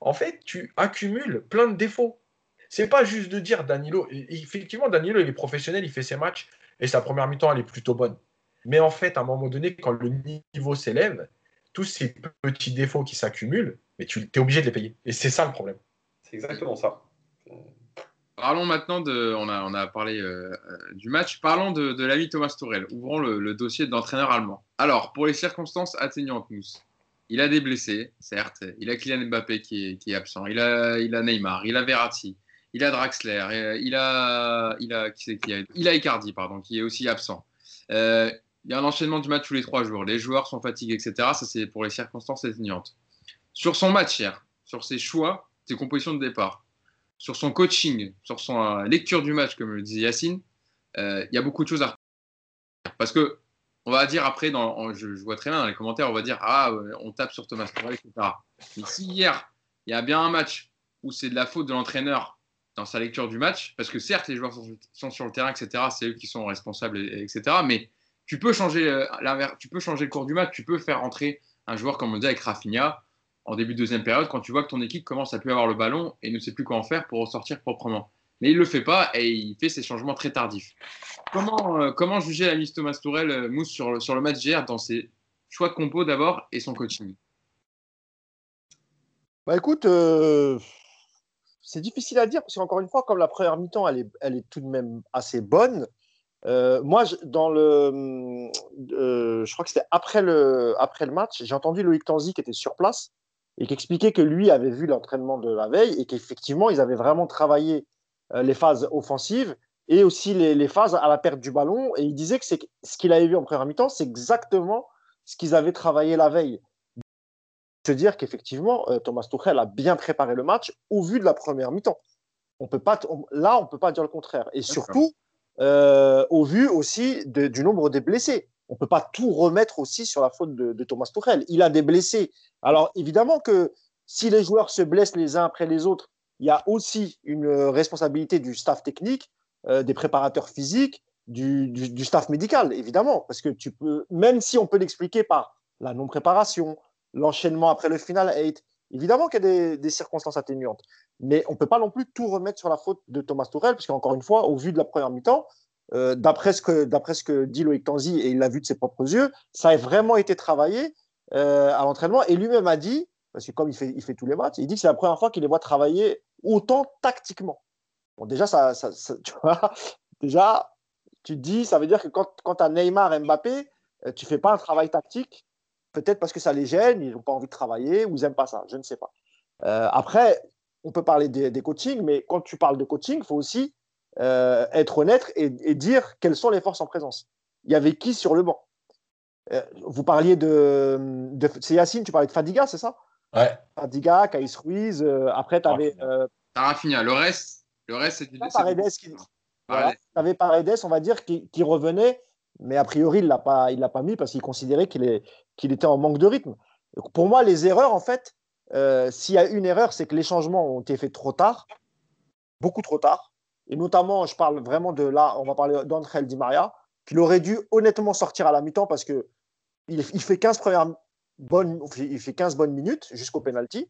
en fait, tu accumules plein de défauts. C'est pas juste de dire Danilo. Effectivement, Danilo, il est professionnel, il fait ses matchs et sa première mi-temps, elle est plutôt bonne. Mais en fait, à un moment donné, quand le niveau s'élève, tous ces petits défauts qui s'accumulent, mais tu es obligé de les payer. Et c'est ça le problème. C'est exactement ça. Parlons maintenant de. On a, on a parlé euh, euh, du match. Parlons de, de l'ami Thomas Tourel. Ouvrons le, dossier d'entraîneur allemand. Alors, pour les circonstances atténuantes, Mousse, il a des blessés, certes. Il a Kylian Mbappé qui est, qui est, absent. Il a, il a Neymar. Il a Verratti. Il a Draxler. Euh, il a. Il a, qui qui a, il a Icardi, pardon, qui est aussi absent. Euh, il y a un enchaînement du match tous les trois jours. Les joueurs sont fatigués, etc. Ça, c'est pour les circonstances atténuantes. Sur son match hier, sur ses choix, ses compositions de départ, sur son coaching, sur son euh, lecture du match, comme le disait Yacine, euh, il y a beaucoup de choses à Parce que, on va dire après, je, vois très bien dans les commentaires, on va dire Ah, on tape sur Thomas Tuchel, etc. Mais si hier, il y a bien un match où c'est de la faute de l'entraîneur dans sa lecture du match, parce que certes, les joueurs sont, sur le terrain, etc., c'est eux qui sont responsables, etc., mais tu peux changer euh, tu peux changer le cours du match, tu peux faire entrer un joueur comme on dit avec Rafinha en début de deuxième période quand tu vois que ton équipe commence à plus avoir le ballon et ne sait plus quoi en faire pour ressortir proprement. Mais il le fait pas et il fait ses changements très tardifs. Comment, euh, juger la liste Thomas Tourel, euh, Mousse, sur, le match d'hier dans ses choix de compo d'abord et son coaching? Bah écoute, c'est difficile à dire parce qu'encore une fois, comme la première mi-temps, elle est tout de même assez bonne, euh, moi, dans le, euh, je crois que c'était après le, après le match, j'ai entendu Loïc Tanzi qui était sur place et qui expliquait que lui avait vu l'entraînement de la veille et qu'effectivement, ils avaient vraiment travaillé euh, les phases offensives et aussi les, les, phases à la perte du ballon. Et il disait que c'est ce qu'il avait vu en première mi-temps, c'est exactement ce qu'ils avaient travaillé la veille. Se dire qu'effectivement, Thomas Tuchel a bien préparé le match au vu de la première mi-temps. On peut pas, là, on peut pas dire le contraire. Et surtout, euh, au vu aussi du nombre des blessés. On ne peut pas tout remettre aussi sur la faute de, Thomas Tuchel. Il a des blessés. Alors évidemment que si les joueurs se blessent les uns après les autres, il y a aussi une responsabilité du staff technique, euh, des préparateurs physiques, du, staff médical, évidemment. Parce que tu peux, même si on peut l'expliquer par la non-préparation, l'enchaînement après le final 8, évidemment qu'il y a des circonstances atténuantes. Mais on ne peut pas non plus tout remettre sur la faute de Thomas Tourel, parce qu'encore une fois, au vu de la première mi-temps, euh, d'après ce, que, dit Loïc Tanzi, et il l'a vu de ses propres yeux, ça a vraiment été travaillé euh, à l'entraînement. Et lui-même a dit, parce que comme il fait, il fait tous les matchs, il dit que c'est la première fois qu'il les voit travailler autant tactiquement. Bon, déjà, ça, (laughs) tu vois, déjà, tu te dis, ça veut dire que quand, quand tu as Neymar Mbappé, euh, tu fais pas un travail tactique, peut-être parce que ça les gêne, ils n'ont pas envie de travailler ou ils n'aiment pas ça, je ne sais pas. après, on peut parler des, coachings, mais quand tu parles de coaching, il faut aussi euh, être honnête et, dire quelles sont les forces en présence. Il y avait qui sur le banc? Euh, Vous parliez de, C'est Yacine, tu parlais de Fadiga, c'est ça? Ouais. Fadiga, Caïs Ruiz, euh, après tu avais. Rafinha, le reste, le reste c'est Paredes, qui, voilà. avais Paredes, on va dire, qui, revenait, mais a priori, il ne l'a pas, pas mis parce qu'il considérait qu'il qu'il était en manque de rythme. pour moi, les erreurs, en fait, euh, s'il y a une erreur, c'est que les changements ont été faits trop tard, beaucoup trop tard. Et notamment, je parle vraiment de là, on va parler d'André Di Maria, qu'il aurait dû honnêtement sortir à la mi-temps parce que il, fait 15 premières bonnes, il fait 15 bonnes minutes jusqu'au penalty.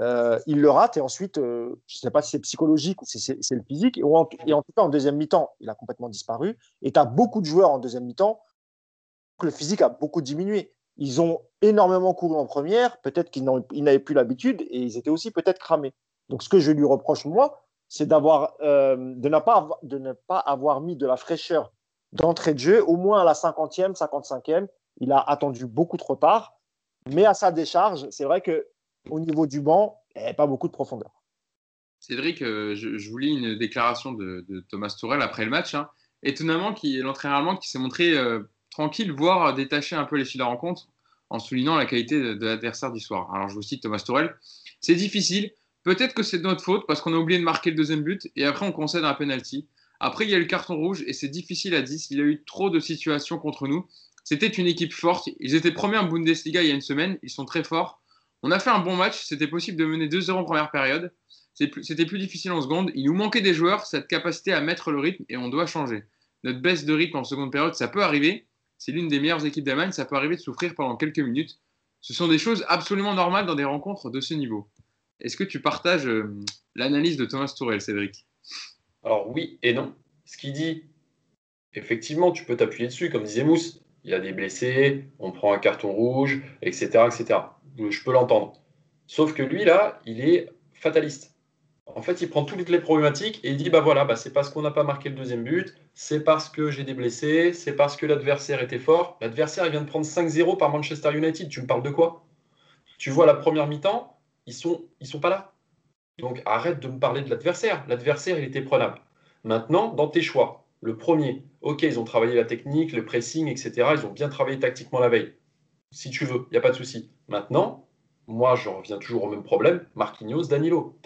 Euh, il le rate et ensuite, euh, je ne sais pas si c'est psychologique ou si c'est le physique. Et en, et en, tout cas, en deuxième mi-temps, il a complètement disparu. Et tu as beaucoup de joueurs en deuxième mi-temps. Le physique a beaucoup diminué. Ils ont énormément couru en première, peut-être qu'ils n'avaient plus l'habitude et ils étaient aussi peut-être cramés. Donc ce que je lui reproche, moi, c'est d'avoir, euh, de, ne pas avoir, mis de la fraîcheur d'entrée de jeu, au moins à la 50e, 55e. Il a attendu beaucoup trop tard, mais à sa décharge, c'est vrai qu'au niveau du banc, il n'y avait pas beaucoup de profondeur. Cédric, euh, je, vous lis une déclaration de, Thomas Tourel après le match. Hein. étonnamment, l'entraîneur allemand qui s'est montré euh, tranquille, voire détacher un peu les fils de la rencontre en soulignant la qualité de, l'adversaire du soir. Alors, je vous cite Thomas Torel. C'est difficile. Peut-être que c'est de notre faute parce qu'on a oublié de marquer le deuxième but et après on concède un penalty. Après, il y a eu le carton rouge et c'est difficile à dire. Il y a eu trop de situations contre nous. C'était une équipe forte. Ils étaient premiers en Bundesliga il y a une semaine. Ils sont très forts. On a fait un bon match. C'était possible de mener 2-0 en première période. C'était plus difficile en seconde. Il nous manquait des joueurs, cette capacité à mettre le rythme et on doit changer. Notre baisse de rythme en seconde période, ça peut arriver. C'est l'une des meilleures équipes d'Allemagne. Ça peut arriver de souffrir pendant quelques minutes. Ce sont des choses absolument normales dans des rencontres de ce niveau. Est-ce que tu partages euh, l'analyse de Thomas Tourel, Cédric? Alors oui et non. Ce qu'il dit, effectivement, tu peux t'appuyer dessus, comme disait Mousse. Il y a des blessés, on prend un carton rouge, etc. etc. Je peux l'entendre. Sauf que lui, là, il est fataliste. En fait, il prend toutes les problématiques et il dit bah voilà, bah, c'est parce qu'on n'a pas marqué le deuxième but, c'est parce que j'ai des blessés, c'est parce que l'adversaire était fort. L'adversaire, il vient de prendre 5-0 par Manchester United. Tu me parles de quoi? Tu vois la première mi-temps, ils sont, ils sont pas là. Donc arrête de me parler de l'adversaire. L'adversaire, il était prenable. Maintenant, dans tes choix, le premier, ok, ils ont travaillé la technique, le pressing, etc. Ils ont bien travaillé tactiquement la veille. Si tu veux, il n'y a pas de souci. Maintenant, moi, je reviens toujours au même problème. Marquinhos, Danilo.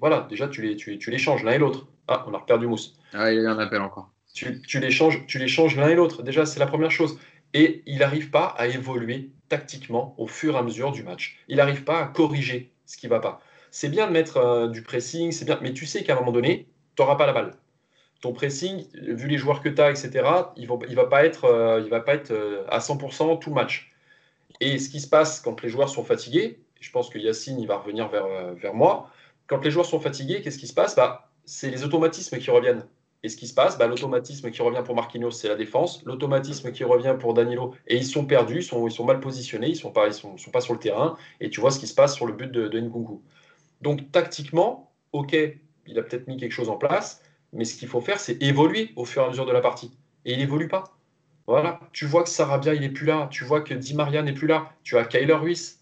voilà, déjà, tu les, tu, les changes l'un et l'autre. Ah, on a perdu Mousse. Ah, il y a un appel encore. Tu, les changes, tu les changes l'un et l'autre. Déjà, c'est la première chose. Et il n'arrive pas à évoluer tactiquement au fur et à mesure du match. Il n'arrive pas à corriger ce qui ne va pas. C'est bien de mettre euh, du pressing, c'est bien, mais tu sais qu'à un moment donné, tu n'auras pas la balle. Ton pressing, vu les joueurs que tu as, etc., il ne va, pas être, euh, il va pas être euh, à 100% tout match. Et ce qui se passe quand les joueurs sont fatigués, je pense que Yacine va revenir vers, euh, vers moi, quand les joueurs sont fatigués, qu'est-ce qui se passe? Bah, C'est les automatismes qui reviennent. Et ce qui se passe, bah, l'automatisme qui revient pour Marquinhos, c'est la défense. L'automatisme qui revient pour Danilo, et ils sont perdus, ils sont, ils sont mal positionnés, ils ne sont, sont, sont pas sur le terrain. Et tu vois ce qui se passe sur le but de, de. Donc tactiquement, ok, il a peut-être mis quelque chose en place, mais ce qu'il faut faire, c'est évoluer au fur et à mesure de la partie. Et il n'évolue pas. Voilà, tu vois que Sarabia, il n'est plus là. Tu vois que Di Maria n'est plus là. Tu as Kyler Ruiz.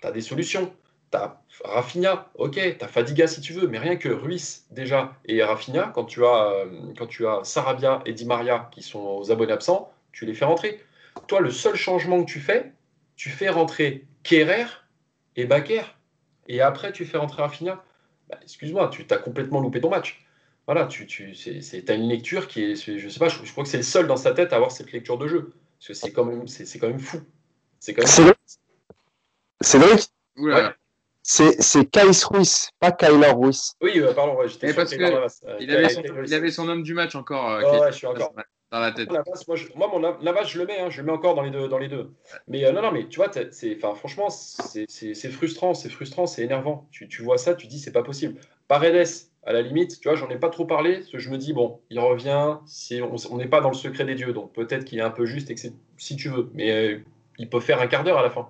Tu as des solutions. Tu as Rafinha, ok, tu as Fadiga si tu veux, mais rien que Ruiz déjà et Rafinha, quand tu as, euh, quand tu as Sarabia et Di Maria qui sont aux abonnés absents, tu les fais rentrer. Toi, le seul changement que tu fais, tu fais rentrer Kerrer et Baker. Et après, tu fais rentrer Rafinha. Bah, excuse-moi, tu as complètement loupé ton match voilà, tu, tu as une lecture qui est, je sais pas, je, crois que c'est le seul dans sa tête à avoir cette lecture de jeu. Parce que c'est quand même, c'est quand même fou. C'est quand même. C'est vrai. C'est C'est Kais Ruiz, pas Kyler Ruiz. Oui, euh, pardon, j'étais parce que euh, il, avait son, il, avait son, homme du match encore. Euh, ouais, je suis encore. Dans la tête. moi, je, moi, mon Navas, je le mets, hein, je le mets encore dans les deux. Dans les deux. Mais non, non, mais tu vois, c'est, franchement, c'est frustrant, c'est frustrant, c'est énervant. Tu, tu, vois ça, tu dis, c'est pas possible. Paredes, à la limite, tu vois, j'en ai pas trop parlé, parce que je me dis, bon, il revient, on n'est pas dans le secret des dieux, donc peut-être qu'il est un peu juste, et que si tu veux, mais euh, il peut faire un quart d'heure à la fin.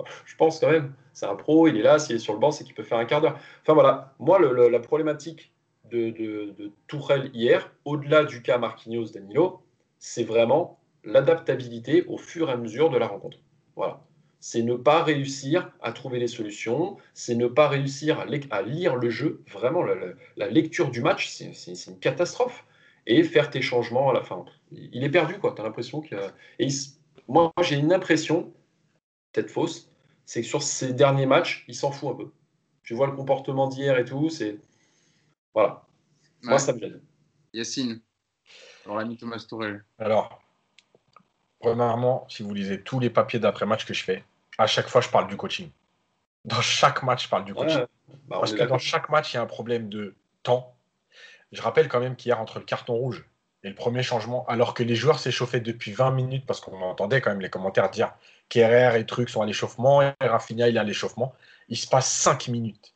(laughs) Je pense quand même, c'est un pro, il est là, s'il est sur le banc, c'est qu'il peut faire un quart d'heure. Enfin voilà, moi, la problématique de, de, de Tourelle hier, au-delà du cas Marquinhos Danilo, c'est vraiment l'adaptabilité au fur et à mesure de la rencontre. Voilà c'est ne pas réussir à trouver les solutions, c'est ne pas réussir à, lire le jeu. Vraiment, la, lecture du match, c'est une catastrophe. Et faire tes changements à la fin. Il est perdu, quoi. Tu as l'impression que. Et moi, j'ai une impression, peut-être fausse, c'est que sur ces derniers matchs, il s'en fout un peu. Tu vois le comportement d'hier et tout, c'est. Voilà. Moi, ça me gêne. Yacine, alors l'ami Thomas Tourelle. Alors, premièrement, si vous lisez tous les papiers d'après-match que je fais, à chaque fois, je parle du coaching. Dans chaque match, je parle du coaching. Bah, Parce que dans chaque match, il y a un problème de temps. Je rappelle quand même qu'hier, entre le carton rouge et le premier changement, alors que les joueurs s'échauffaient depuis 20 minutes, parce qu'on entendait quand même les commentaires dire qu'RR et trucs sont à l'échauffement, et Rafinha, il est à l'échauffement, il se passe 5 minutes.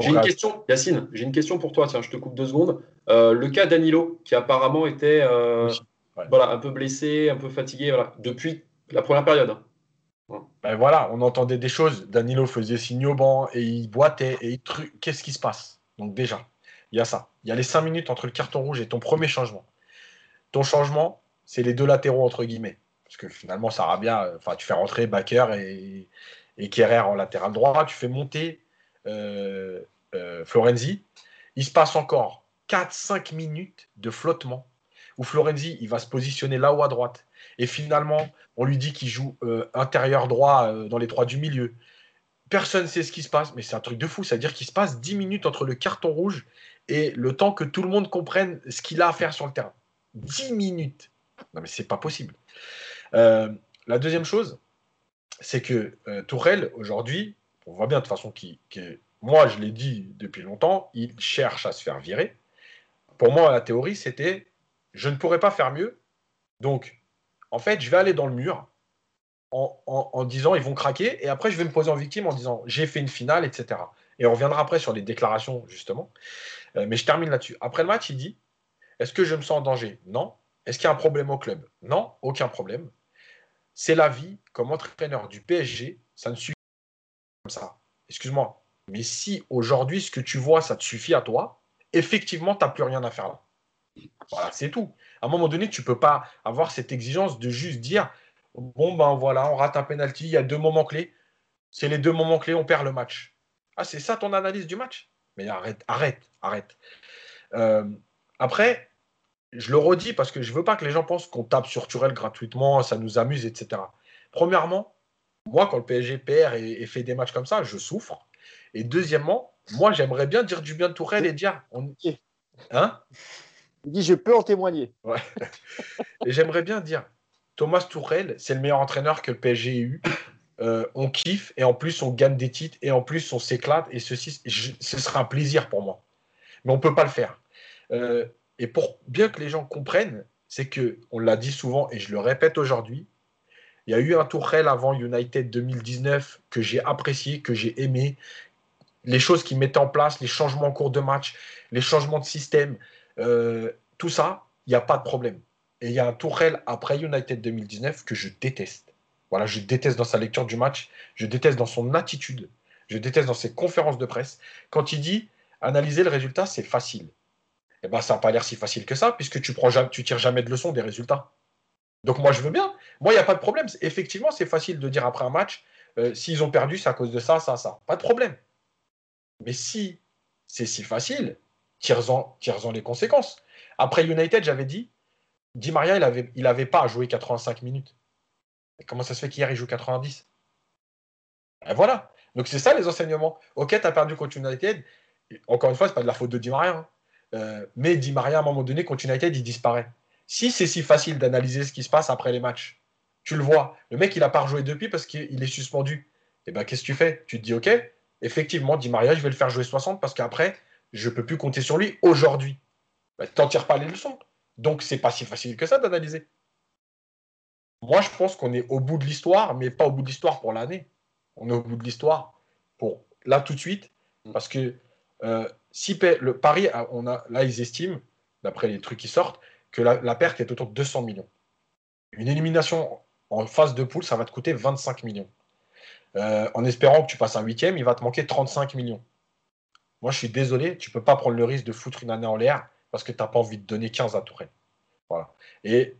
J'ai une question, Yacine, j'ai une question pour toi. Tiens, je te coupe deux secondes. Euh, le cas Danilo, qui apparemment était euh, voilà, un peu blessé, un peu fatigué, voilà, depuis la première période. Ben voilà, on entendait des choses. Danilo faisait signe au banc et il boitait et il Qu'est-ce qui se passe? Donc déjà, il y a ça. Il y a les 5 minutes entre le carton rouge et ton premier changement. Ton changement, c'est les deux latéraux entre guillemets. Parce que finalement, ça bien. Euh, enfin, tu fais rentrer Baker et, et Kerrer en latéral droit. Tu fais monter euh, euh, Florenzi. Il se passe encore 4-5 minutes de flottement où Florenzi, il va se positionner là haut à droite. Et finalement, on lui dit qu'il joue euh, intérieur droit euh, dans les trois du milieu. Personne ne sait ce qui se passe, mais c'est un truc de fou. C'est-à-dire qu'il se passe 10 minutes entre le carton rouge et le temps que tout le monde comprenne ce qu'il a à faire sur le terrain. 10 minutes. Non, mais c'est pas possible. Euh, la deuxième chose, c'est que Tourelle, aujourd'hui, on voit bien de toute façon qu'il. moi, je l'ai dit depuis longtemps, il cherche à se faire virer. Pour moi, la théorie, c'était je ne pourrais pas faire mieux. Donc, en fait, je vais aller dans le mur en, disant ils vont craquer. Et après, je vais me poser en victime en disant j'ai fait une finale, etc. Et on reviendra après sur les déclarations, justement. Euh, mais je termine là-dessus. Après le match, il dit est-ce que je me sens en danger? Non. Est-ce qu'il y a un problème au club? Non, aucun problème. C'est la vie. Comme entraîneur du PSG, ça ne suffit pas comme ça. Excuse-moi. Mais si aujourd'hui, ce que tu vois, ça te suffit à toi, effectivement, tu n'as plus rien à faire là. Voilà, c'est tout. À un moment donné, tu ne peux pas avoir cette exigence de juste dire bon, ben voilà, on rate un penalty, il y a deux moments clés. C'est les deux moments clés, on perd le match. Ah, c'est ça ton analyse du match? Mais arrête, arrête, arrête. Euh, après, je le redis parce que je ne veux pas que les gens pensent qu'on tape sur Turel gratuitement, ça nous amuse, etc. Premièrement, moi, quand le PSG perd et, fait des matchs comme ça, je souffre. Et deuxièmement, moi, j'aimerais bien dire du bien de Tourelle et dire. On... Hein? Il dit Je peux en témoigner. (laughs) et j'aimerais bien dire Thomas Tourelle, c'est le meilleur entraîneur que le PSG ait eu. Euh, on kiffe et en plus on gagne des titres et en plus on s'éclate et ceci, ce sera un plaisir pour moi. Mais on ne peut pas le faire. Euh, et pour bien que les gens comprennent, c'est que on l'a dit souvent et je le répète aujourd'hui, il y a eu un Tourelle avant United 2019 que j'ai apprécié, que j'ai aimé. Les choses qu'il mettait en place, les changements en cours de match, les changements de système, euh, tout ça, il n'y a pas de problème. Et il y a un Tourelle après United 2019 que je déteste. Voilà, je déteste dans sa lecture du match, je déteste dans son attitude, je déteste dans ses conférences de presse. Quand il dit analyser le résultat, c'est facile. Eh ben, ça n'a pas l'air si facile que ça, puisque tu prends tu tires jamais de leçon des résultats. Donc moi, je veux bien. Moi, il n'y a pas de problème. Effectivement, c'est facile de dire après un match, euh, s'ils ont perdu, c'est à cause de ça, ça, ça. Pas de problème. Mais si c'est si facile, tire-en les conséquences. Après United, j'avais dit, Di Maria, il n'avait avait pas à jouer 85 minutes. comment ça se fait qu'hier, il joue 90 Et voilà. Donc c'est ça les enseignements. Ok, tu as perdu contre United. Encore une fois, ce n'est pas de la faute de Di Maria. Hein. Euh, mais Di Maria, à un moment donné, contre United, il disparaît. Si c'est si facile d'analyser ce qui se passe après les matchs, tu le vois. Le mec, il n'a pas rejoué depuis parce qu'il est suspendu. Et eh ben, qu'est-ce que tu fais? Tu te dis, ok, effectivement, Di Maria, je vais le faire jouer 60 parce qu'après, je ne peux plus compter sur lui aujourd'hui. Tu n'en tires pas les leçons. Donc, c'est pas si facile que ça d'analyser. Moi, je pense qu'on est au bout de l'histoire, mais pas au bout de l'histoire pour l'année. On est au bout de l'histoire pour là tout de suite, parce que euh, si le Paris, on a, là, ils estiment, d'après les trucs qui sortent, que la, perte est autour de 200 millions. Une élimination en phase de poule, ça va te coûter 25 millions. Euh, en espérant que tu passes un huitième, il va te manquer 35 millions. Moi, je suis désolé, tu ne peux pas prendre le risque de foutre une année en l'air parce que tu n'as pas envie de donner 15 à Touré. Voilà. Et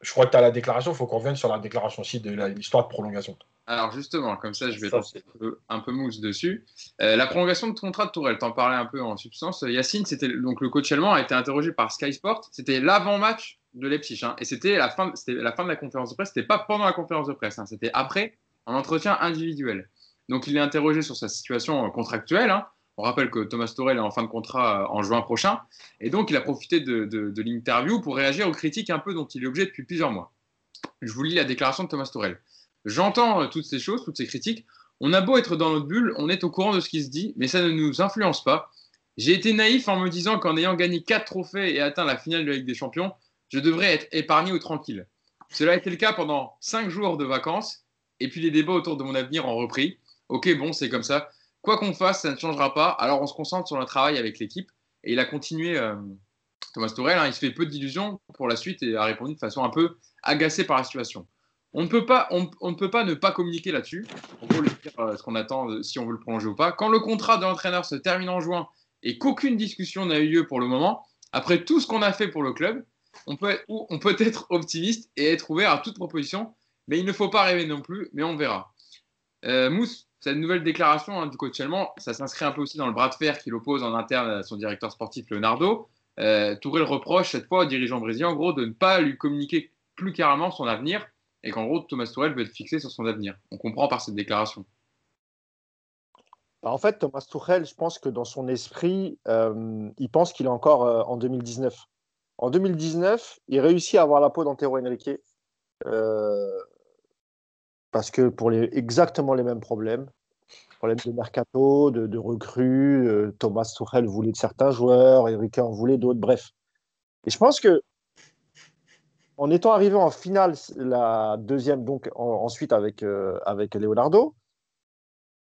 je crois que tu as la déclaration, il faut qu'on revienne sur la déclaration aussi de l'histoire de prolongation. Alors justement, comme ça, je vais passer un peu, mousse dessus. Euh, la prolongation de contrat de Tourelle, t'en parlais un peu en substance. Yacine, c'était donc le coach allemand a été interrogé par Sky Sport. C'était l'avant-match de Leipzig, hein, et c'était la fin, c'était la fin de la conférence de presse. C'était pas pendant la conférence de presse, hein, c'était après un entretien individuel. Donc il est interrogé sur sa situation contractuelle. Hein. On rappelle que Thomas Tourelle est en fin de contrat euh, en juin prochain, et donc il a profité de, l'interview pour réagir aux critiques un peu dont il est obligé depuis plusieurs mois. Je vous lis la déclaration de Thomas Tourelle. J'entends euh, toutes ces choses, toutes ces critiques. On a beau être dans notre bulle, on est au courant de ce qui se dit, mais ça ne nous influence pas. J'ai été naïf en me disant qu'en ayant gagné 4 trophées et atteint la finale de la Ligue des Champions, je devrais être épargné ou tranquille. Cela a été le cas pendant 5 jours de vacances, et puis les débats autour de mon avenir ont repris. Ok, bon, c'est comme ça. Quoi qu'on fasse, ça ne changera pas. Alors on se concentre sur le travail avec l'équipe. Et il a continué, euh, Thomas Tourelle, hein, il se fait peu d'illusions pour la suite et a répondu de façon un peu agacée par la situation. On ne peut pas, on, ne peut pas ne pas communiquer là-dessus. On peut le dire euh, ce qu'on attend, euh, si on veut le prolonger ou pas. Quand le contrat de l'entraîneur se termine en juin et qu'aucune discussion n'a eu lieu pour le moment, après tout ce qu'on a fait pour le club, on peut être optimiste et être ouvert à toute proposition, mais il ne faut pas rêver non plus, mais on verra. Euh, Mousse, cette nouvelle déclaration hein, du coach allemand, ça s'inscrit un peu aussi dans le bras de fer qu'il oppose en interne à son directeur sportif Leonardo. Euh, Tourelle reproche cette fois au dirigeant brésilien, en gros, de ne pas lui communiquer plus carrément son avenir et qu'en gros, Thomas Tourelle veut être fixé sur son avenir. On comprend par cette déclaration. Bah, en fait, Thomas Tuchel, je pense que dans son esprit, euh, il pense qu'il est encore euh, en 2019. En 2019, il réussit à avoir la peau d'Antero Henrique parce que pour les, exactement les mêmes problèmes, problèmes de mercato, de, de recrues, Thomas Tuchel voulait de certains joueurs, Henrique en voulait d'autres, bref. Et je pense que en étant arrivé en finale, la deuxième, donc ensuite avec, avec Leonardo,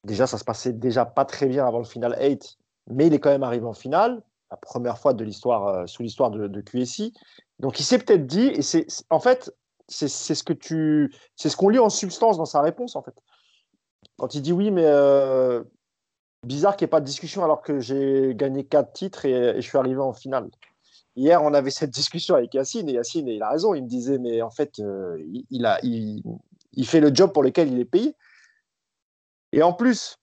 Déjà, ça se passait déjà pas très bien avant le final 8, mais il est quand même arrivé en finale, la première fois de l'histoire, euh, sous l'histoire de, QSI. Donc, il s'est peut-être dit, et c'est en fait, c'est ce que tu, c'est ce qu'on lit en substance dans sa réponse en fait. Quand il dit oui, mais euh, bizarre qu'il n'y ait pas de discussion alors que j'ai gagné quatre titres et, je suis arrivé en finale. Hier, on avait (laughs) cette discussion avec Yacine et Yacine, il a raison. Il me disait, mais en fait, euh, il, a, il, il, fait le job pour lequel il est payé. Et en plus,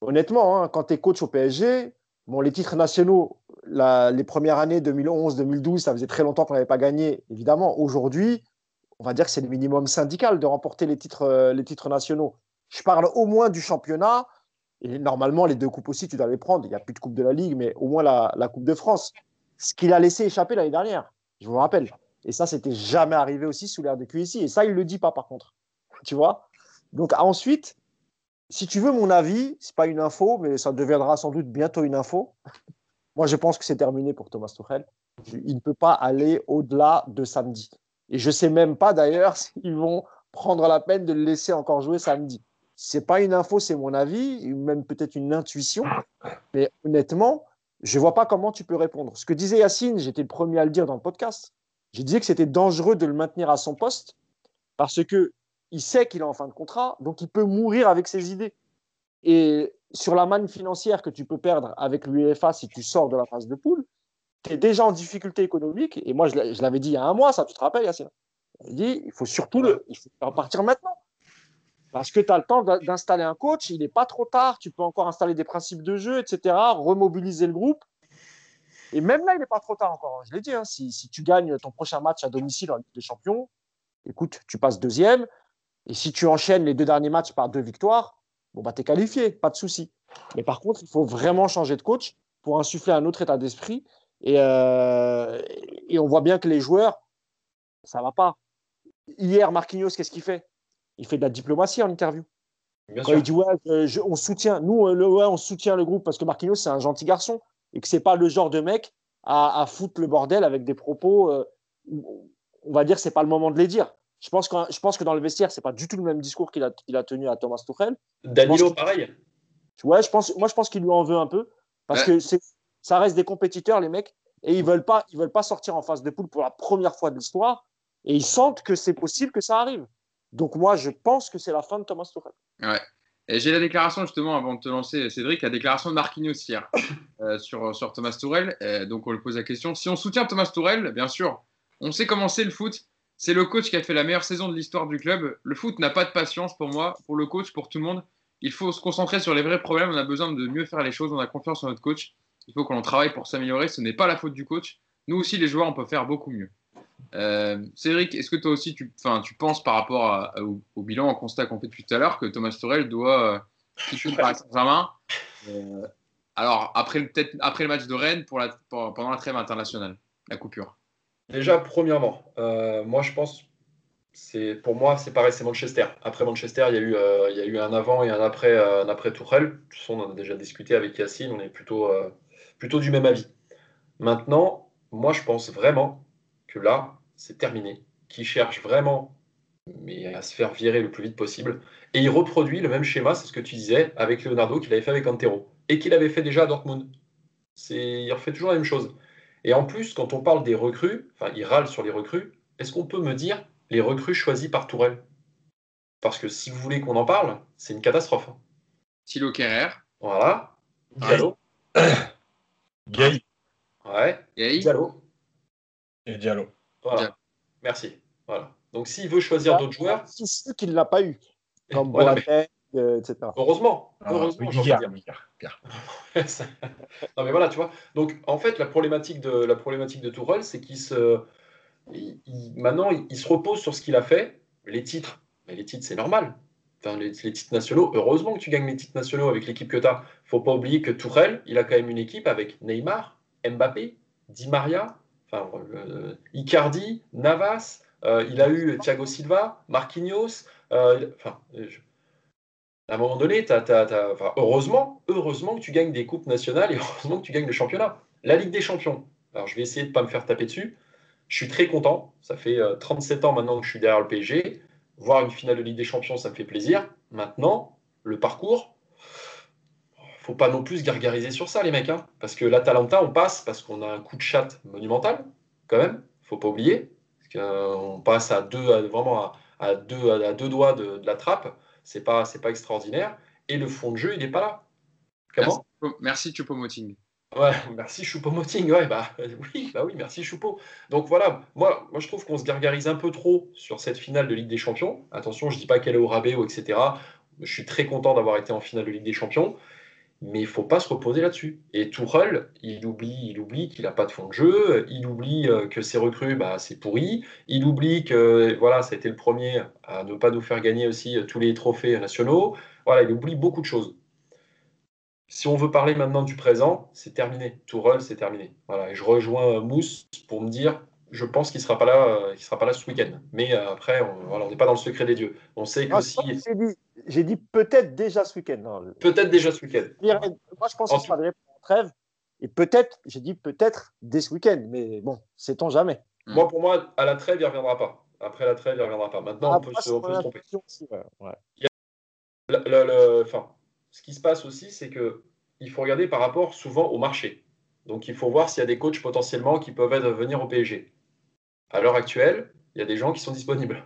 honnêtement, hein, quand tu es coach au PSG, bon, les titres nationaux, les premières années 2011, 2012, ça faisait très longtemps qu'on n'avait pas gagné. Évidemment, aujourd'hui, on va dire que c'est le minimum syndical de remporter les titres, euh, les titres nationaux. Je parle au moins du championnat. Et normalement, les deux coupes aussi, tu dois les prendre. Il n'y a plus de Coupe de la Ligue, mais au moins la, Coupe de France. Ce qu'il a laissé échapper l'année dernière, je vous rappelle. Et ça, c'était jamais arrivé aussi sous l'ère de QSI. Et ça, il ne le dit pas, par contre. (laughs) Tu vois? Donc, ensuite, si tu veux mon avis, c'est pas une info, mais ça deviendra sans doute bientôt une info. (laughs) Moi, je pense que c'est terminé pour Thomas Tuchel. Il ne peut pas aller au-delà de samedi. Et je ne sais même pas d'ailleurs (laughs) s'ils vont prendre la peine de le laisser encore jouer samedi. C'est pas une info, c'est mon avis, même peut-être une intuition. Mais honnêtement, je vois pas comment tu peux répondre. Ce que disait Yacine, j'étais le premier à le dire dans le podcast. J'ai dit que c'était dangereux de le maintenir à son poste parce que il sait qu'il est en fin de contrat, donc il peut mourir avec ses idées. Et sur la manne financière que tu peux perdre avec l'UEFA si tu sors de la phase de poule, tu es déjà en difficulté économique. Et moi, je l'avais dit il y a un mois, ça, tu te rappelles, Yacine? Il dit il faut surtout le, il faut repartir maintenant. Parce que tu as le temps d'installer un coach, il n'est pas trop tard, tu peux encore installer des principes de jeu, etc., remobiliser le groupe. Et même là, il n'est pas trop tard encore. Je l'ai dit, hein, si, tu gagnes ton prochain match à domicile en Ligue des Champions, écoute, tu passes deuxième, et si tu enchaînes les deux derniers matchs par deux victoires, bon, bah, tu es qualifié, pas de souci. Mais par contre, il faut vraiment changer de coach pour insuffler un autre état d'esprit. Et, euh, et, on voit bien que les joueurs, ça va pas. Hier, Marquinhos, qu'est-ce qu'il fait? Il fait de la diplomatie en interview. Quand il dit ouais, on soutient, nous, le, ouais, on soutient le groupe parce que Marquinhos, c'est un gentil garçon et que c'est pas le genre de mec à, à foutre le bordel avec des propos. Euh, on va dire, c'est pas le moment de les dire. Je pense, que, je pense que dans le vestiaire, c'est pas du tout le même discours qu'il a, a, tenu à Thomas Tuchel. Danilo, pareil. Ouais, je pense, moi, je pense qu'il lui en veut un peu. Parce que ça reste des compétiteurs, les mecs, et ils veulent pas, veulent pas sortir en phase de poule pour la première fois de l'histoire. Et ils sentent que c'est possible que ça arrive. Donc, moi, je pense que c'est la fin de Thomas Tuchel. Ouais. Et j'ai la déclaration, justement, avant de te lancer, Cédric, la déclaration de Marquinhos hier (coughs) euh, sur, sur Thomas Tourel. donc, on lui pose la question si on soutient Thomas Tourel, bien sûr, on sait comment c'est le foot. C'est le coach qui a fait la meilleure saison de l'histoire du club. Le foot n'a pas de patience pour moi, pour le coach, pour tout le monde. Il faut se concentrer sur les vrais problèmes. On a besoin de mieux faire les choses. On a confiance en notre coach. Il faut qu'on travaille pour s'améliorer. Ce n'est pas la faute du coach. Nous aussi, les joueurs, on peut faire beaucoup mieux. Euh, Cédric, est-ce que toi aussi, tu, tu penses par rapport au, bilan, au constat qu'on fait depuis tout à l'heure, que Thomas Torel doit euh, quitter le Paris Saint-Germain euh, Alors, après, le match de Rennes, pour pendant la trêve internationale, la coupure? Déjà, premièrement, euh, moi je pense, pour moi c'est pareil, c'est Manchester. Après Manchester, il y, a eu, euh, y a eu un avant et un après, euh, un après Tourelle. On en a déjà discuté avec Yacine, on est plutôt, plutôt du même avis. Maintenant, moi je pense vraiment que là, c'est terminé. Qui cherche vraiment mais à se faire virer le plus vite possible. Et il reproduit le même schéma, c'est ce que tu disais, avec Leonardo qu'il avait fait avec Antero. Et qu'il avait fait déjà à Dortmund. Il refait toujours la même chose. Et en plus, quand on parle des recrues, enfin, il râle sur les recrues, est-ce qu'on peut me dire les recrues choisies par Tourelle? Parce que si vous voulez qu'on en parle, c'est une catastrophe. Thilo Kerrer. Voilà. Diallo. (coughs) Gay. Ouais. Gay. Diallo. Et Diallo. Voilà. Merci. Voilà. Donc s'il veut choisir d'autres joueurs. C'est ceux qu'il ne l'a pas eu. Comme ouais, euh, etc. Heureusement, Ah, heureusement. Pierre, Pierre. (laughs) non mais voilà, tu vois. Donc en fait, la problématique de la problématique de Tourelle, c'est qu'il se il- il- maintenant il, il se repose sur ce qu'il a fait. Les titres, mais les titres c'est normal. Enfin, les, titres nationaux, heureusement que tu gagnes les titres nationaux avec l'équipe que tu as. Faut pas oublier que Tourelle, il a quand même une équipe avec Neymar, Mbappé, Di Maria, euh, Icardi, Navas. euh, il a eu Thiago Silva, Marquinhos. euh, à un moment donné, t'as- t'as- enfin, heureusement, heureusement que tu gagnes des coupes nationales et (laughs) heureusement que tu gagnes le championnat. La Ligue des Champions. Alors, je vais essayer de ne pas me faire taper dessus. Je suis très content. Ça fait euh, 37 ans maintenant que je suis derrière le PSG. Voir une finale de Ligue des Champions, ça me fait plaisir. Maintenant, le parcours, faut pas non plus se gargariser sur ça, les mecs. hein. Parce que l'Atalanta, on passe parce qu'on a un coup de chatte monumental, quand même. faut pas oublier. Parce qu'on passe à deux, à- vraiment à, deux, à deux doigts de, la trappe. C'est pas, pas extraordinaire. Et le fond de jeu, il n'est pas là. Merci Choupo-Moting. Ouais, merci Choupo-Moting. Ouais, bah (laughs) oui, bah oui, merci Choupo. Donc voilà, moi, moi je trouve qu'on se gargarise un peu trop sur cette finale de Ligue des Champions. Attention, je dis pas qu'elle est au rabais etc. Je suis très content d'avoir été en finale de Ligue des Champions, mais il faut pas se reposer là-dessus. Et Tourelle, il oublie, il oublie qu'il n'a pas de fond de jeu, il oublie euh, que ses recrues, bah, c'est pourri, il oublie que voilà, ça a été le premier à ne pas nous faire gagner aussi euh, tous les trophées nationaux. Voilà, il oublie beaucoup de choses. Si on veut parler maintenant du présent, c'est terminé. Tourelle, c'est terminé. Voilà, et je rejoins euh, Mousse pour me dire, je pense qu'il ne sera pas là, euh, il sera pas là ce week-end. Mais euh, après, on n'est pas dans le secret des dieux. On sait que Ah, si, J'ai dit, peut-être déjà ce week-end. Peut-être déjà ce week-end. Moi, je pense En qu'il sera déjà en trêve. Et peut-être, j'ai dit peut-être dès ce week-end. Mais bon, sait-on jamais. Moi, pour moi, à la trêve, il ne reviendra pas. Après la trêve, il ne reviendra pas. Maintenant, on Après, peut se, c'est on peut se tromper. aussi, ouais, ouais. Le- le- le- enfin, ce qui se passe aussi, c'est que il faut regarder par rapport souvent au marché. Donc, il faut voir s'il y a des coachs potentiellement qui peuvent être- venir au PSG. À l'heure actuelle, il y a des gens qui sont disponibles.